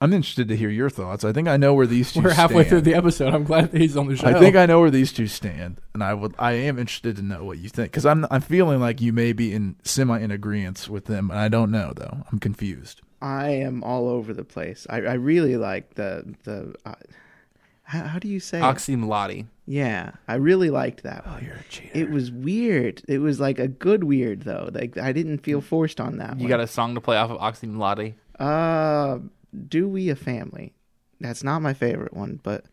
I'm interested to hear your thoughts. I think I know where these (laughs) two. We're halfway stand. through the episode. I'm glad that he's on the show. I think I know where these two stand, and I would. I am interested to know what you think because I'm. I'm feeling like you may be in semi in agreement with them, and I don't know though. I'm confused. I am all over the place. I, I really like the the. Uh, how, how do you say? it? Oczy Mlody. Yeah, I really liked that Oh, one. you're a cheater. It was weird. It was like a good weird though. Like I didn't feel forced on that You one. got a song to play off of Oczy Mlody? Uh, do we a family? That's not my favorite one, but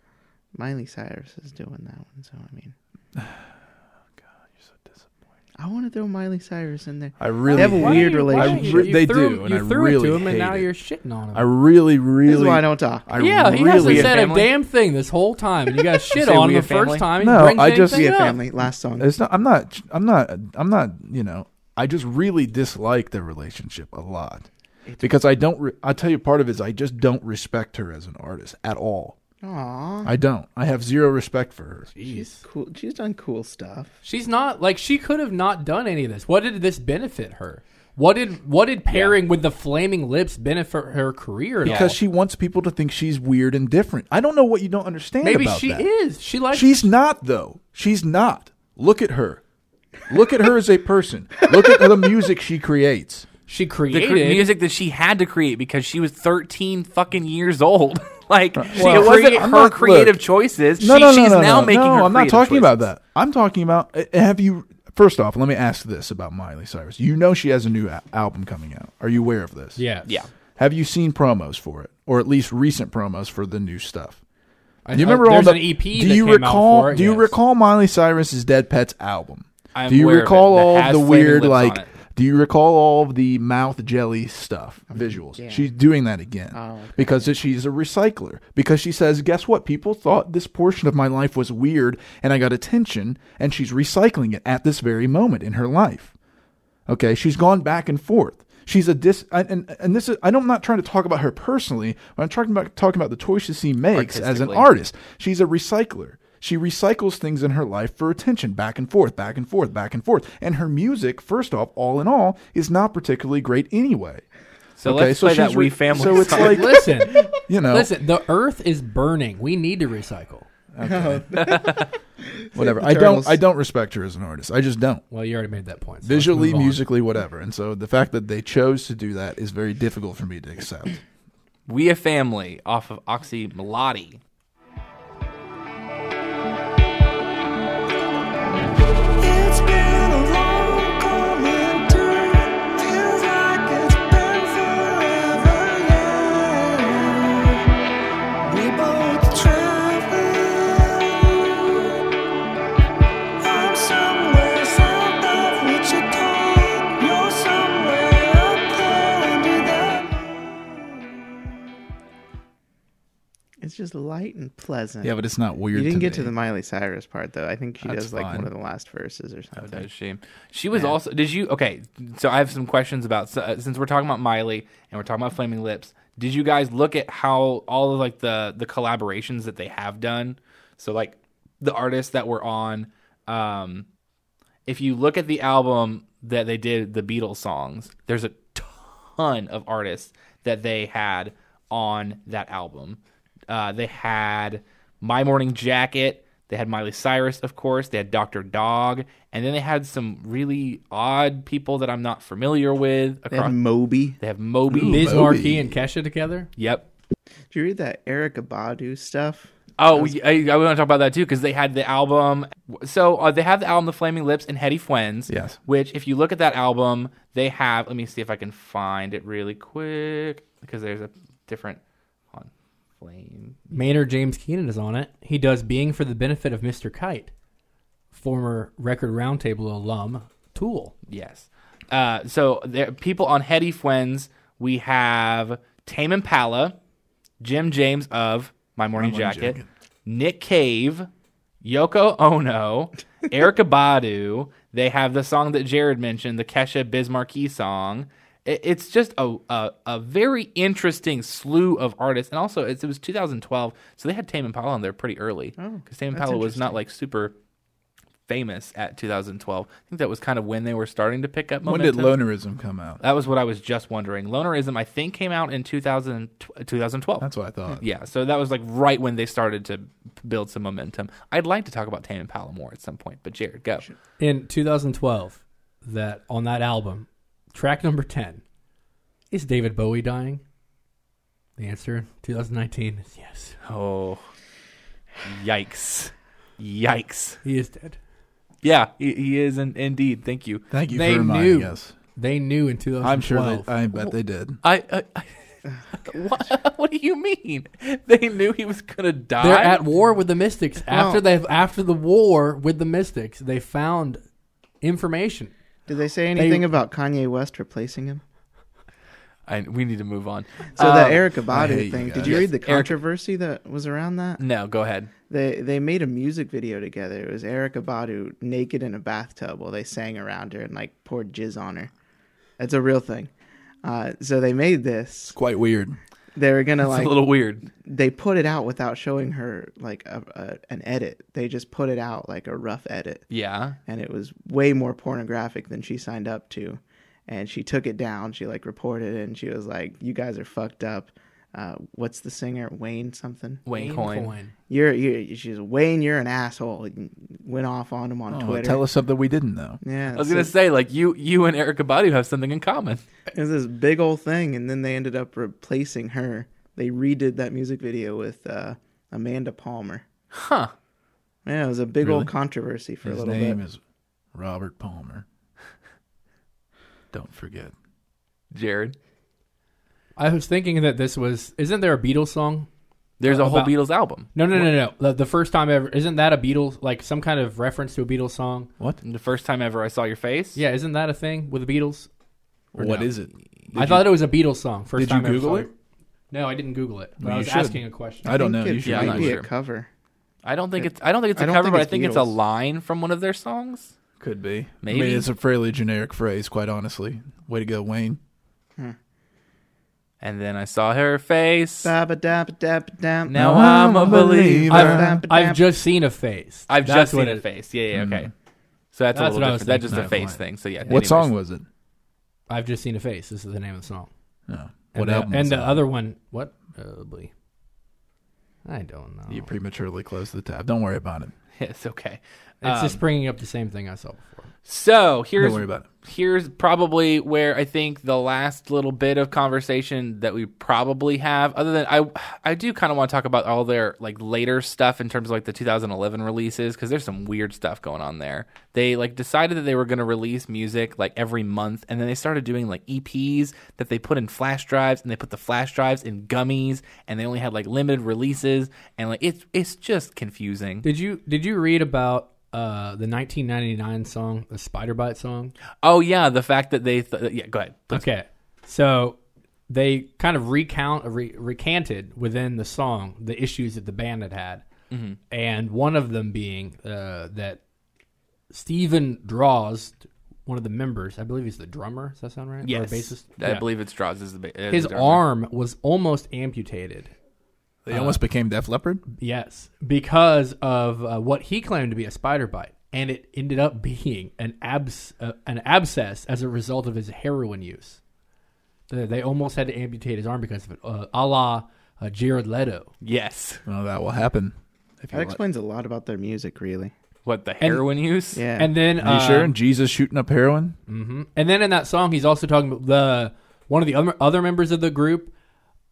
Miley Cyrus is doing that one. So I mean, (sighs) oh, God, you're so disappointing. I want to throw Miley Cyrus in there. I really They have a hate weird it. relationship. I You- re- you they threw- do, and you I threw really it to him, and now it. you're shitting on him. I really, really. This is why I don't talk. I yeah, he hasn't We a said a damn thing this whole time, and you got (laughs) shit on him a the first time. No, brings I just- anything Be a family. Last song. It's not. I'm not. I'm not. I'm not. You know. I just really dislike their relationship a lot because I don't. Re- I'll tell you, part of it is I just don't respect her as an artist at all. Aw, I don't. I have zero respect for her. she's cool. She's done cool stuff. She's not like she could have not done any of this. What did this benefit her? What did what did pairing with the Flaming Lips benefit her career at because all? she wants people to think she's weird and different. I don't know what you don't understand. maybe about she that. is. She likes. She's not though. She's not. Look at her. Look at her as a person. Look at the music she creates. She The created cre- music that she had to create because she was 13 fucking years old. (laughs) like she, it wasn't I'm her not- creative look. choices. No, she, no, no, she's no, now no. making no, her I'm not creative talking about that. I'm talking about. uh, Have you? First off, let me ask this about Miley Cyrus. You know she has a new a- album coming out. Are you aware of this? Yes. Yeah. Have you seen promos for it, or at least recent promos for the new stuff? I- Do you I- remember all the? an EP do that you came out recall? for it, do you recall Miley Cyrus's Dead Petz album? I'm do you aware of it, recall all the weird Lips on like? Do you recall all of the mouth jelly stuff mm-hmm. visuals? yeah. She's doing that again Oh, okay. because she's a recycler. Because she says, "Guess what? People thought this portion of my life was weird, and I got attention." And she's recycling it at this very moment in her life. Okay, she's gone back and forth. She's a dis, and and, this is. I'm not trying to talk about her personally. But I'm talking about talking about the choices she makes as an artist. She's a recycler. She recycles things in her life for attention, back and forth, back and forth, back and forth. And her music, first off, all in all, is not particularly great anyway. So Okay, let's so play that she's We Family so it's song. like- listen, (laughs) You know, listen. The Earth is burning. We need to recycle. (laughs) whatever. I don't. I don't respect her as an artist. I just don't. Well, you already made that point. so Visually, musically, whatever. And so the fact that they chose to do that is very difficult for me to accept. We a Family off of Oczy Mlody. It's just light and pleasant. Yeah, but it's not weird. you didn't to get me. to the Miley Cyrus part though. I think she That's does like fine. one of the last verses or Oh, something. does she? She was Yeah. also. Did you? Okay, so I have some questions about uh, since we're talking about Miley and we're talking about Flaming Lips. Did you guys look at how all of like the the collaborations that they have done? So like the artists that were on. Um, if you look at the album that they did, the Beatles songs, there's a ton of artists that they had on that album. Uh, they had My Morning Jacket. They had Miley Cyrus, of course. They had Dr. Dog. And then they had some really odd people that I'm not familiar with. They had Across, Moby. they have Moby. Biz Moby. Markie and Kesha together. Yep. Did you read that Erykah Badu stuff? Oh, we, I, I want to talk about that too because they had the album. So uh, they have the album, The Flaming Lips and Heady Fwends. Yes. Which, if you look at that album, they have. Let me see if I can find it really quick because there's a different. On Flame. Maynard James Keenan is on it. He does "Being for the Benefit of Mr. Kite," former Record Roundtable alum Tool. Yes. Uh, so there people on Heady Fwends. We have Tame Impala, Jim James of My Morning, Morning Jacket, Jacket. Nick Cave, Yoko Ono, (laughs) Erykah Badu. They have the song that Jared mentioned, the Kesha Biz Markie song. It, it's just a, a a very interesting slew of artists, and also it's, it was 2012, so they had Tame Impala on there pretty early oh, because Tame Oh, that's Impala was not like super famous at 2012. I think that was kind of when they were starting to pick up momentum. When did Lonerism come out? That was what I was just wondering. Lonerism, I think, came out in 2000, 2012. That's what I thought. Yeah, so that was like right when they started to build some momentum. I'd like to talk about Tame Impala more at some point, but Jared, go. in 2012 that on that album, track number 10, is David Bowie dying? The answer, 2019, is yes. Oh, yikes, yikes! He is dead. Yeah, he, he is in, indeed. Thank you. Thank you They for reminding knew. us. They knew in 2012. I'm sure. They, I bet they did. I. I, I (laughs) what, what do you mean? They knew he was gonna die. They're at war with the Mystics. After Well- they after the war with the Mystics, they found information. Did they say anything about Kanye West replacing him? I, we need to move on. So Um, that Erykah Badu you thing. guys. Did you Yes, read the Erykah- controversy that was around that? No, go ahead. They they made a music video together. It was Erykah Badu naked in a bathtub while they sang around her and like poured jizz on her. That's a real thing. Uh, so they made this. Quite weird. They were gonna It's like a little weird. they put it out without showing her like a, a, an edit. They just put it out like a rough edit, Yeah. and it was way more pornographic than she signed up to. And she took it down. She like reported it, and she was like, "You guys are fucked up." Uh, what's the singer Wayne something? Wayne Coyne. You're you. She's Wayne. You're an asshole. Went off on him on Oh, Twitter. tell us something we didn't know. Yeah, I was so gonna say like you you and Erykah Badu have something in common. it was this big old thing, and then they ended up replacing her. They redid that music video with uh, Amanda Palmer. Huh. Yeah, it was a big Really? old controversy for His a little bit. His name is Robert Palmer. Don't forget. Jared. I was thinking that this was. Isn't there a Beatles song? There's a whole About- Beatles album. No, no, no, no. The, the first time ever. Isn't that a Beatles like some kind of reference to a Beatles song? What? The first time ever I saw your face. Yeah, isn't that a thing with the Beatles? What What is is it? I thought it was a Beatles song. First Did you time I ever Google saw it? No, I didn't Google it. But Well, I you was should. asking a question. I don't think know. You It should Yeah, I'm might not be sure. a cover. I don't think it's I don't think it's a I don't cover, think but I it's think it's a Beatles. line from one of their songs. Could be. I Maybe. mean, it's a fairly generic phrase, quite honestly. Way to go, Wayne. Hmm. And then I saw her face. Now I'm a believer. I've, I've just seen a face. I've That's just what seen a it- face. Yeah, yeah, okay. So that's, That's a what I little was different. That's just a thinking. face thing. So yeah. What anyways. song was it? I've just seen a face. This is the name of the song. No. And What the, album? And was the that? other one, what? Boy. I don't know. You prematurely closed the tab. Don't worry about it. (laughs) It's okay. it's Um, just bringing up the same thing I saw before. So here's worry about it. here's probably where I think the last little bit of conversation that we probably have. Other than I, I do kind of want to talk about all their like later stuff in terms of like the 2011 releases because there's some weird stuff going on there. They like decided that they were going to release music like every month, and then they started doing like EPs that they put in flash drives, and they put the flash drives in gummies, and they only had like limited releases, and like it's it's just confusing. Did you did you read about uh, the 1999 song, the Spider Bite song? Oh yeah, the fact that they th- yeah. Go ahead. please. Okay, so they kind of recount re- recanted within the song the issues that the band had had, Mm-hmm. and one of them being uh, that Steven Drozd, one of the members, I believe he's the drummer. Does that sound right? Or bassist. I Yeah. believe it's Drozd is the ba- is his the drummer. arm was almost amputated. They almost became Def Leppard. Yes, because of uh, what he claimed to be a spider bite, and it ended up (laughs) being an abs uh, an abscess as a result of his heroin use. They, they almost had to amputate his arm because of it, uh, a la uh, Jared Leto. Yes. Well, that will happen. If you That let- explains a lot about their music, really. What the heroin use? Yeah. And then, Are you uh, sure? And Jesus shooting up heroin? mhm. And then in that song, he's also talking about the one of the other, other members of the group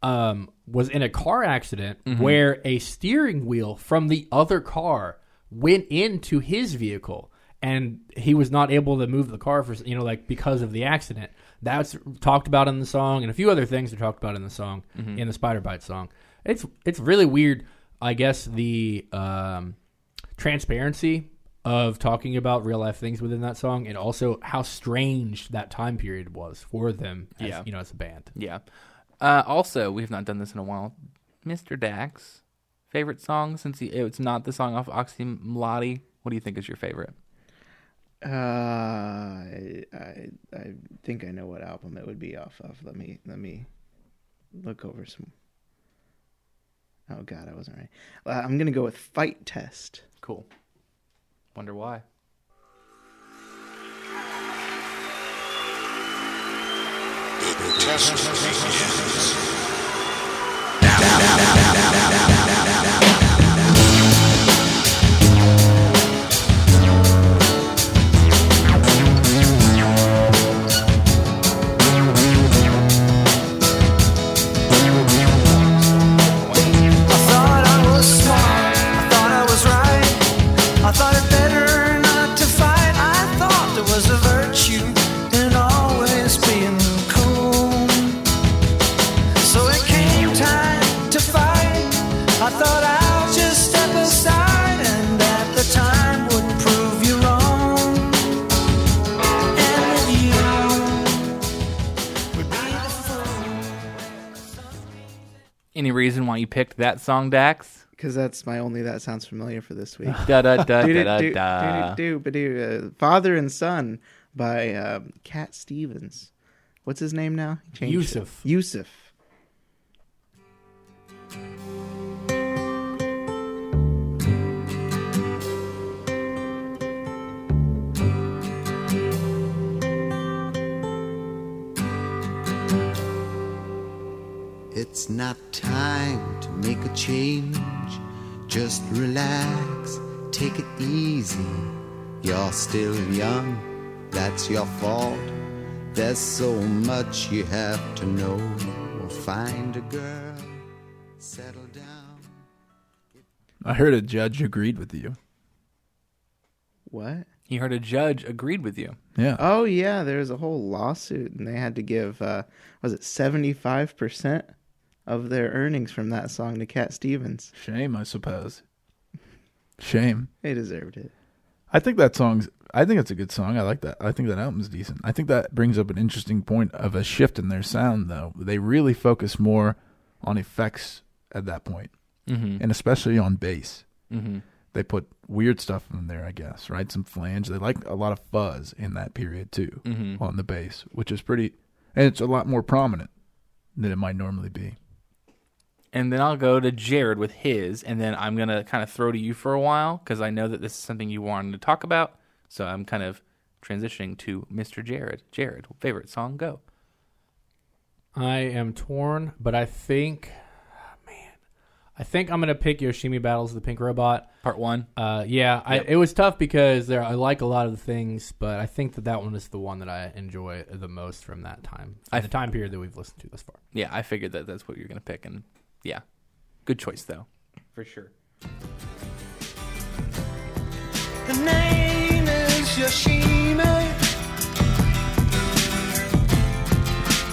um, was in a car accident where a steering wheel from the other car went into his vehicle, and he was not able to move the car for you know like because of the accident. That's talked about in the song, and a few other things are talked about in the song in the Spider Bite song. It's it's really weird. I guess the um, transparency of talking about real life things within that song, and also how strange that time period was for them. As, Yeah. you know, as a band. Yeah. Uh, also, we've not done this in a while. Mr. Dax, favorite song since he, it's not the song off Oczy Mlody. What do you think is your favorite? Uh, I, I I think I know what album it would be off of. Let me let me look over some. Oh God, I wasn't right. Uh, I'm gonna go with Fight Test. Cool. Wonder why. I picked that song, Dax? Because that's my only that sounds familiar for this week. Da da da da Do, da do, da. do, do, do, Father and Son by um, Cat Stevens. What's his name now? He changed it. Yusuf. It's not time to make a change. Just relax, take it easy. You're still young, that's your fault. There's so much you have to know. Find a girl, settle down. I heard a judge agreed with you. What? He heard a judge agreed with you. Yeah. Oh yeah, there was a whole lawsuit, and they had to give uh, was it seventy five percent of their earnings from that song to Cat Stevens. Shame, I suppose. Shame. They deserved it. I think that song's. I think it's a good song. I like that. I think that album's decent. I think that brings up an interesting point of a shift in their sound, though. They really focus more on effects at that point, Mm-hmm. and especially on bass. Mm-hmm. They put weird stuff in there, I guess. Right, some flange. They like a lot of fuzz in that period too Mm-hmm. on the bass, which is pretty, and it's a lot more prominent than it might normally be. And then I'll go to Jared with his, and then I'm gonna kind of throw to you for a while because I know that this is something you wanted to talk about. So I'm kind of transitioning to Mr. Jared. Jared, favorite song? Go. I am torn, but I think, man, I think I'm gonna pick Yoshimi Battles of the Pink Robot. Part one. Uh, yeah, I, it was tough because there I like a lot of the things, but I think that that one is the one that I enjoy the most from that time, I- the time period that we've listened to thus far. Yeah, I figured that that's what you're gonna pick, and yeah, good choice though, for sure. Her name is Yoshimi.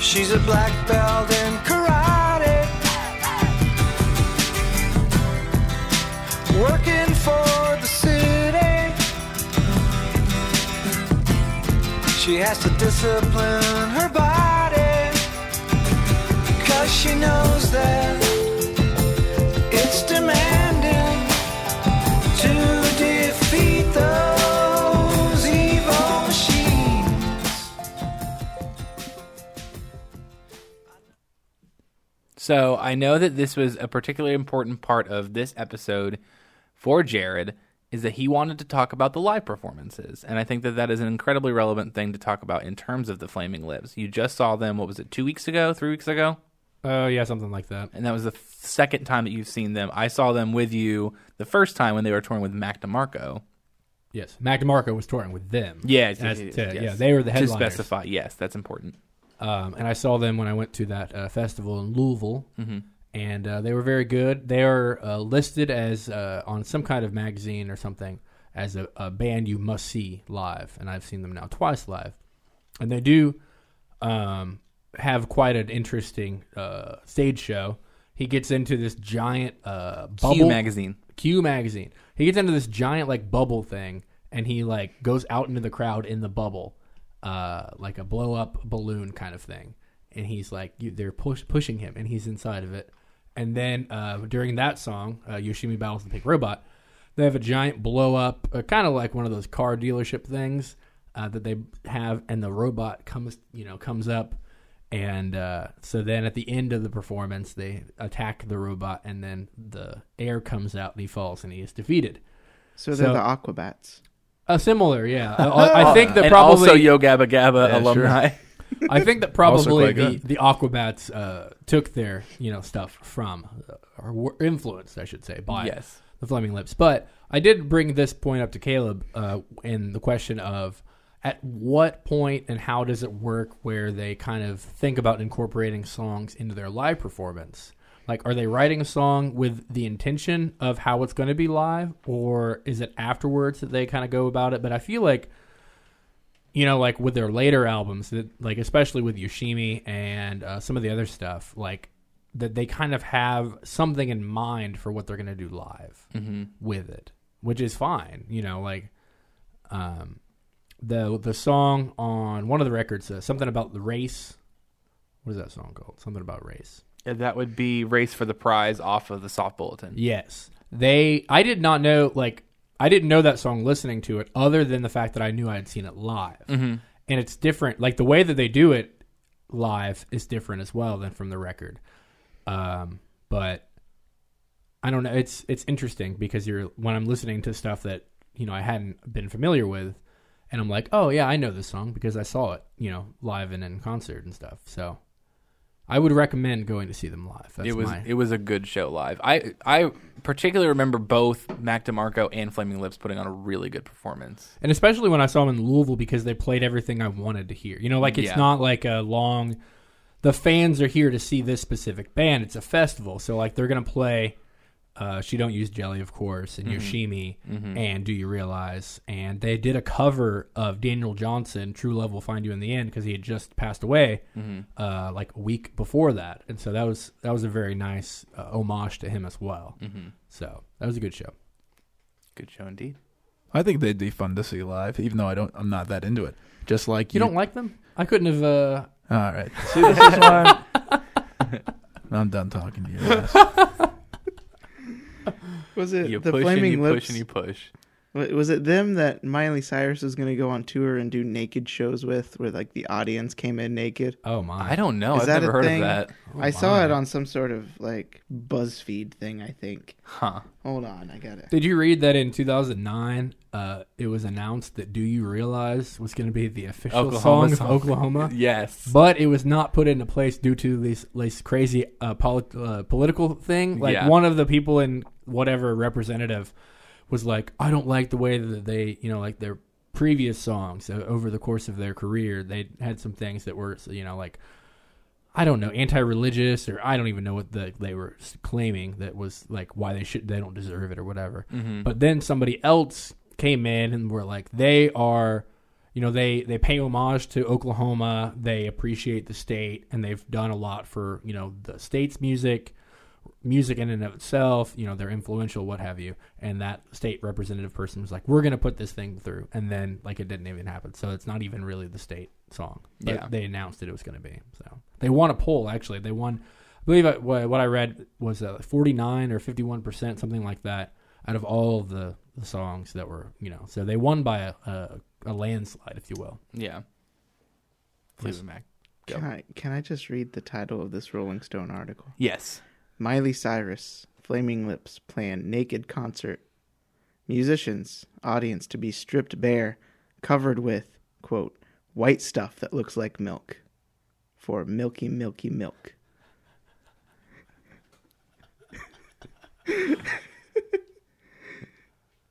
She's a black belt in karate. Working for the city. She has to discipline her body. Cause she knows that So I know that this was a particularly important part of this episode for Jared is that he wanted to talk about the live performances, and I think that that is an incredibly relevant thing to talk about in terms of the Flaming Lips. You just saw them. What was it? Two weeks ago? Three weeks ago? Oh yeah, something like that. And that was the second time that you've seen them. I saw them with you the first time when they were touring with Mac DeMarco. Yes, Mac DeMarco was touring with them. Yeah, As to- yes. yeah, they were the headliners. To specify, yes, that's important. Um, and I saw them when I went to that uh, festival in Louisville, Mm-hmm. and uh, they were very good. They are uh, listed as uh, on some kind of magazine or something as a, a band you must see live, and I've seen them now twice live, and they do um, have quite an interesting uh, stage show. He gets into this giant uh, bubble Q magazine. Q magazine. He gets into this giant like bubble thing, and he like goes out into the crowd in the bubble, uh, like a blow up balloon kind of thing. And he's like, you, they're push, pushing him, and he's inside of it. And then uh, during that song, uh, Yoshimi battles the pink robot. They have a giant blow up, uh, kind of like one of those car dealership things uh, that they have, and the robot comes, you know, comes up, and uh, so then at the end of the performance, they attack the robot, and then the air comes out, and he falls, and he is defeated. So they're So- the Aquabats. Uh, similar, yeah. I, (laughs) I think that and probably also Yo Gabba Gabba Yeah, sure. alumni. (laughs) I think that probably the, good. the Aquabats uh, took their you know stuff from uh, or were influenced, I should say, by Yes. the Flaming Lips. But I did bring this point up to Caleb uh, in the question of at what point and how does it work where they kind of think about incorporating songs into their live performance. Like, are they writing a song with the intention of how it's going to be live, or is it afterwards that they kind of go about it? But I feel like you know, like with their later albums, that like especially with Yoshimi and uh, some of the other stuff, like that they kind of have something in mind for what they're going to do live with it, which is fine. You know, like um, the the song on one of the records, uh, something about the race. What is that song called? Something about race. Yeah, that would be Race for the Prize off of the Soft Bulletin. Yes. They I did not know like I didn't know that song listening to it other than the fact that I knew I had seen it live. Mm-hmm. And it's different. Like the way that they do it live is different as well than from the record. Um but I don't know. It's it's interesting because you're when I'm listening to stuff that, you know, I hadn't been familiar with and I'm like, "Oh yeah, I know this song because I saw it, you know, live and in concert and stuff." So I would recommend going to see them live. That's it was my it was a good show live. I I particularly remember both Mac DeMarco and Flaming Lips putting on a really good performance. And especially when I saw them in Louisville because they played everything I wanted to hear. You know, like it's Yeah. not like a long. The fans are here to see this specific band. It's a festival, so like they're gonna play. Uh, she don't use jelly, of course, and Yoshimi, and Do You Realize? And they did a cover of Daniel Johnston, "True Love Will Find You in the End," because he had just passed away, uh, like a week before that, and so that was that was a very nice uh, homage to him as well. So that was a good show. Good show indeed. I think they'd be fun to see live, even though I don't. I'm not that into it. Just like You don't like them? I couldn't have. Uh, All right. See, this is why (laughs) I'm done talking to you. (laughs) Was it You the push Flaming and you Lips? push and you push. Wa- Was it them that Miley Cyrus was going to go on tour and do naked shows with, where like the audience came in naked? Oh my! I don't know. Is I've that never heard thing? of that. Oh, I saw it on some sort of like BuzzFeed thing. I think. Huh. Hold on, I got it. Did you read that in 2009? Uh, it was announced that "Do You Realize" was going to be the official Oklahoma song of. Oklahoma, (laughs) Yes. but it was not put into place due to this, this crazy uh, polit- uh, political thing. Like Yeah. one of the people in whatever representative was like, "I don't like the way that they, you know, like their previous songs uh, over the course of their career, they had some things that were, you know, like." I don't know, anti-religious, or I don't even know what the, they were claiming that was like why they should they don't deserve it or whatever. Mm-hmm. But then somebody else came in and were like, they are, you know, they they pay homage to Oklahoma. They appreciate the state, and they've done a lot for you know the state's music, music in and of itself. You know, they're influential, what have you. And that state representative person was like, we're going to put this thing through, and then like it didn't even happen. So it's not even really the state song. But Yeah. they announced that it was going to be. So they won a poll actually. They won. I believe I, what what I read was uh, 49 or 51 percent, something like that, out of all of the, the songs that were, you know, so they won by a, a, a landslide, if you will. Yeah. Fleetwood Mac. Go. Can I can I just read the title of this Rolling Stone article? Yes. Miley Cyrus, Flaming Lips plan naked concert. Musicians, audience to be stripped bare, covered with, quote, white stuff that looks like milk. For milky, milky milk.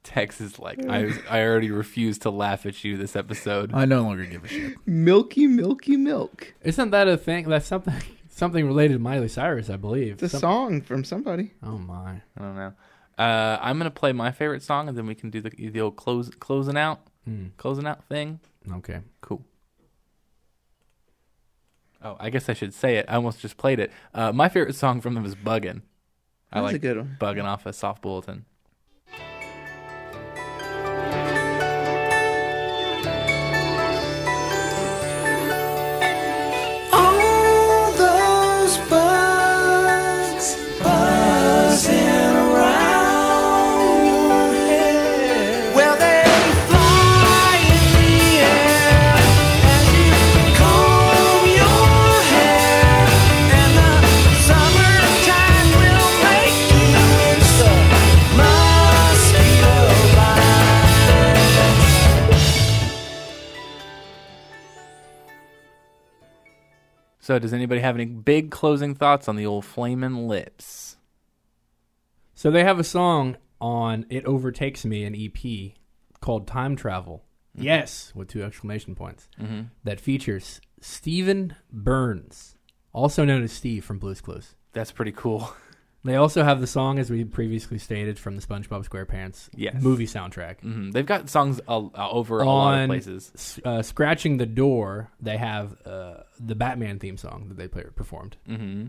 Tex is like, I I already refused to laugh at you this episode. I no longer give a shit. Milky, milky milk. Isn't that a thing? That's something something related to Miley Cyrus, I believe. It's a Some- song from somebody. Oh my. I don't know. Uh, I'm gonna play my favorite song, and then we can do the the old close closing out Hmm. closing out thing. Okay. Cool. Oh, I guess I should say it. I almost just played it. Uh, my favorite song from them is "Buggin." I That's like a good one. "Buggin" off a soft bulletin. So, does anybody have any big closing thoughts on the old "Flamin' Lips"? So they have a song on "It Overtakes Me," an EP called "Time Travel." Yes, with two exclamation points. Mm-hmm. That features Stephen Burns, also known as Steve from Blue's Clues. That's pretty cool. (laughs) They also have the song, as we previously stated, from the SpongeBob SquarePants Yes. movie soundtrack. hmm They've got songs uh, uh, over a lot of On places. S- uh, "Scratching the Door," they have uh, the Batman theme song that they play, performed. hmm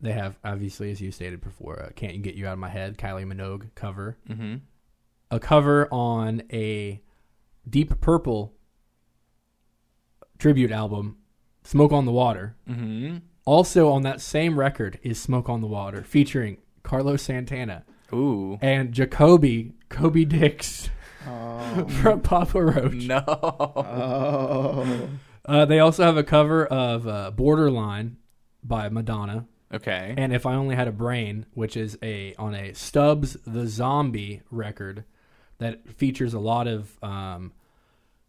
They have, obviously, as you stated before, uh, "Can't You Get You Out of My Head" Kylie Minogue cover. hmm a cover on a Deep Purple tribute album, Smoke on the Water. hmm Also on that same record is Smoke on the Water, featuring Carlos Santana Ooh. and Jacoby Kobe Dix Oh. (laughs) from Papa Roach. No. oh. Uh, they also have a cover of uh, Borderline by Madonna. Okay. and if I only had a brain, which is a on a Stubbs the Zombie record that features a lot of um,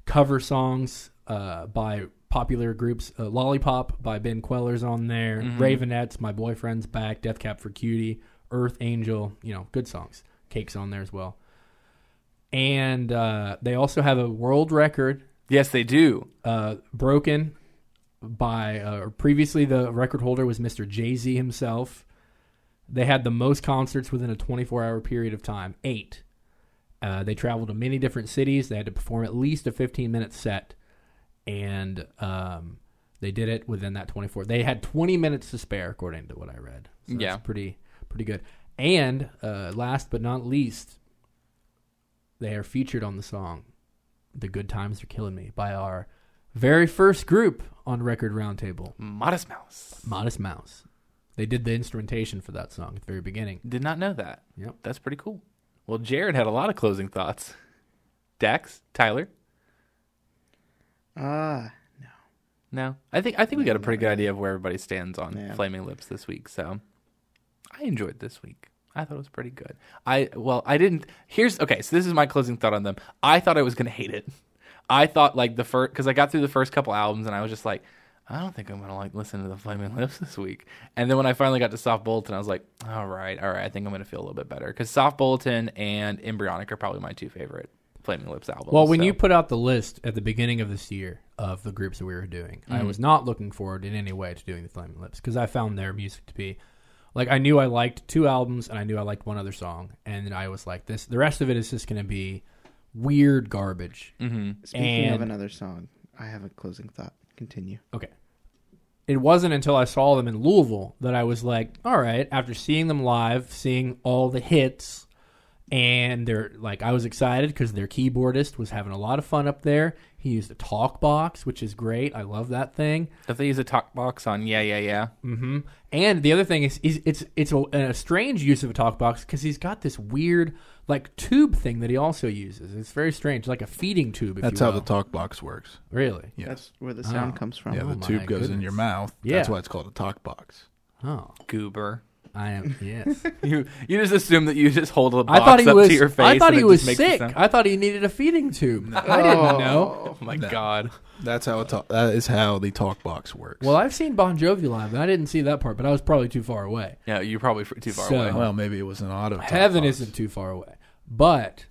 cover songs uh, by popular groups. Uh, Lollipop by Ben Kweller's on there. Ravenettes, My Boyfriend's Back, Death Cab for Cutie, Earth Angel. You know, good songs. Cake's on there as well. And uh, they also have a world record yes, they do. uh, broken by uh, previously the record holder was Mr. Jay Z himself. They had the most concerts within a 24 hour period of time, eight. Uh, they traveled to many different cities. They had to perform at least a 15 minute set, and um, they did it within that 24. They had 20 minutes to spare, according to what I read. So Yeah. that's pretty pretty good. And uh, last but not least, they are featured on the song "The Good Times Are Killing Me" by our very first group on Record Roundtable, Modest Mouse. Modest Mouse. They did the instrumentation for that song at the very beginning. Did not know that. Yep. That's pretty cool. Well, Jared had a lot of closing thoughts. Dex, Tyler, Ah, no. I think I think we got a pretty good idea of where everybody stands on Yeah. Flaming Lips this week. So I enjoyed this week. I thought it was pretty good. I well, I didn't. Here's okay. So this is my closing thought on them. I thought I was gonna hate it. I thought like the first because I got through the first couple albums and I was just like, I don't think I'm gonna like listen to the Flaming Lips this week. And then when I finally got to Soft Bulletin, I was like, all right, all right. I think I'm gonna feel a little bit better because Soft Bulletin and Embryonic are probably my two favorite Flaming Lips albums. Well, when so- you put out the list at the beginning of this year of the groups that we were doing, I was mm-hmm. not looking forward in any way to doing the Flaming Lips because I found their music to be like I knew I liked two albums and I knew I liked one other song, and then I was like, this. The rest of it is just going to be weird garbage. Mm-hmm. speaking of another song, I have a closing thought. Continue. Okay. It wasn't until I saw them in Louisville that I was like, all right, after seeing them live, seeing all the hits, and they're like, I was excited because their keyboardist was having a lot of fun up there. He used a talk box, which is great. I love that thing. if they use a talk box on yeah yeah yeah hmm And the other thing is, is it's it's a, a strange use of a talk box because he's got this weird like tube thing that he also uses. It's very strange, like a feeding tube. If That's you how the talk box works. really. Yes. That's where the sound Oh. comes from. yeah, Oh the my tube goes in your mouth. Yeah. That's why it's called a talk box. Oh, goober. I am (laughs) yes. You you just assume that you just hold a box I thought he up was. to your face. I thought and he it was just makes the sick. sound. I thought he needed a feeding tube. I didn't know. Oh my No. god! That's how it. Ta- that is how the talk box works. Well, I've seen Bon Jovi live, and I didn't see that part, but I was probably too far away. Yeah, you're probably fr- too far So- away. well, maybe it was an auto. talk Heaven box. isn't too far away, but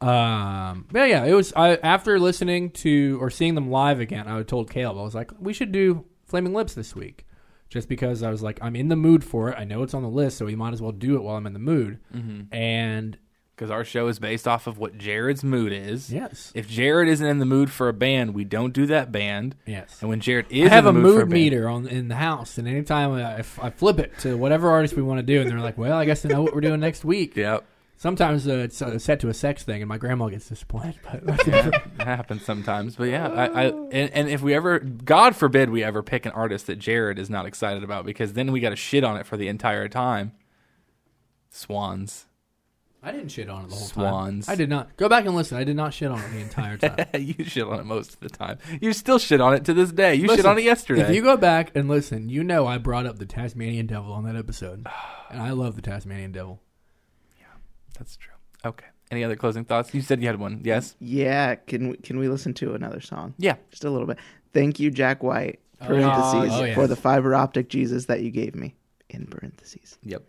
um, but yeah, it was. I after listening to or seeing them live again, I told Caleb, I was like, we should do Flaming Lips this week, just because I was like, I'm in the mood for it. I know it's on the list, so we might as well do it while I'm in the mood. Mm-hmm. And Because our show is based off of what Jared's mood is. yes, If Jared isn't in the mood for a band, we don't do that band. yes. And when Jared is, I have a mood, mood band, meter on in the house, and anytime I, if I flip it to whatever artist we want to do, and they're like, "Well, I guess I know what we're doing next week." Yep, Sometimes uh, it's uh, set to a sex thing, and my grandma gets disappointed. But (laughs) (laughs) it happens sometimes. But yeah, I, I and, and if we ever, God forbid, we ever pick an artist that Jared is not excited about, because then we got to shit on it for the entire time. Swans. I didn't shit on it the whole Swans. time. Swans. I did not go back and listen. I did not shit on it the entire time. (laughs) you shit on it most of the time. You still shit on it to this day. You shit on it yesterday. If you go back and listen, you know I brought up the Tasmanian Devil on that episode, (sighs) and I love the Tasmanian Devil. That's true. Okay. Any other closing thoughts? You said you had one. Yes. Yeah, can we, can we listen to another song? Yeah. Just a little bit. Thank you, Jack White. Oh, Parentheses oh, yes. for the fiber optic Jesus that you gave me. In parentheses. Yep.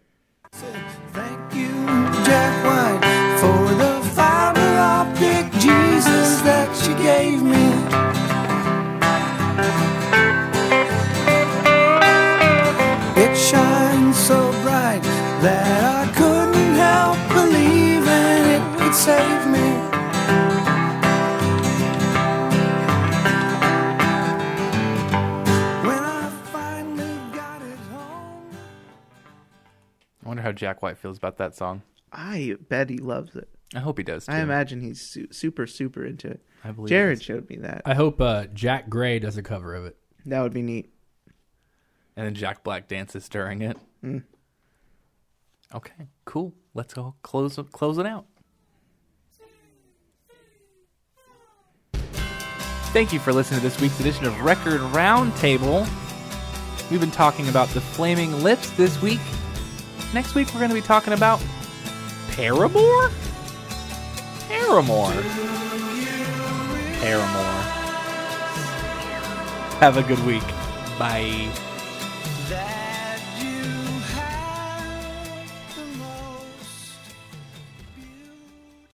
Thank you, Jack White, for the fiber optic Jesus that you gave me. It shines so bright that save me. When I finally got it home. I wonder how Jack White feels about that song. I bet he loves it. I hope he does. Too. I imagine he's su- super, super into it. I believe Jared it is. showed me that. I hope uh, Jack Gray does a cover of it. That would be neat. And then Jack Black dances during it. Mm. Okay. Cool. Let's go close close it out. Thank you for listening to this week's edition of Record Roundtable. We've been talking about the Flaming Lips this week. Next week we're going to be talking about Paramore. Paramore. Paramore. Have a good week. Bye.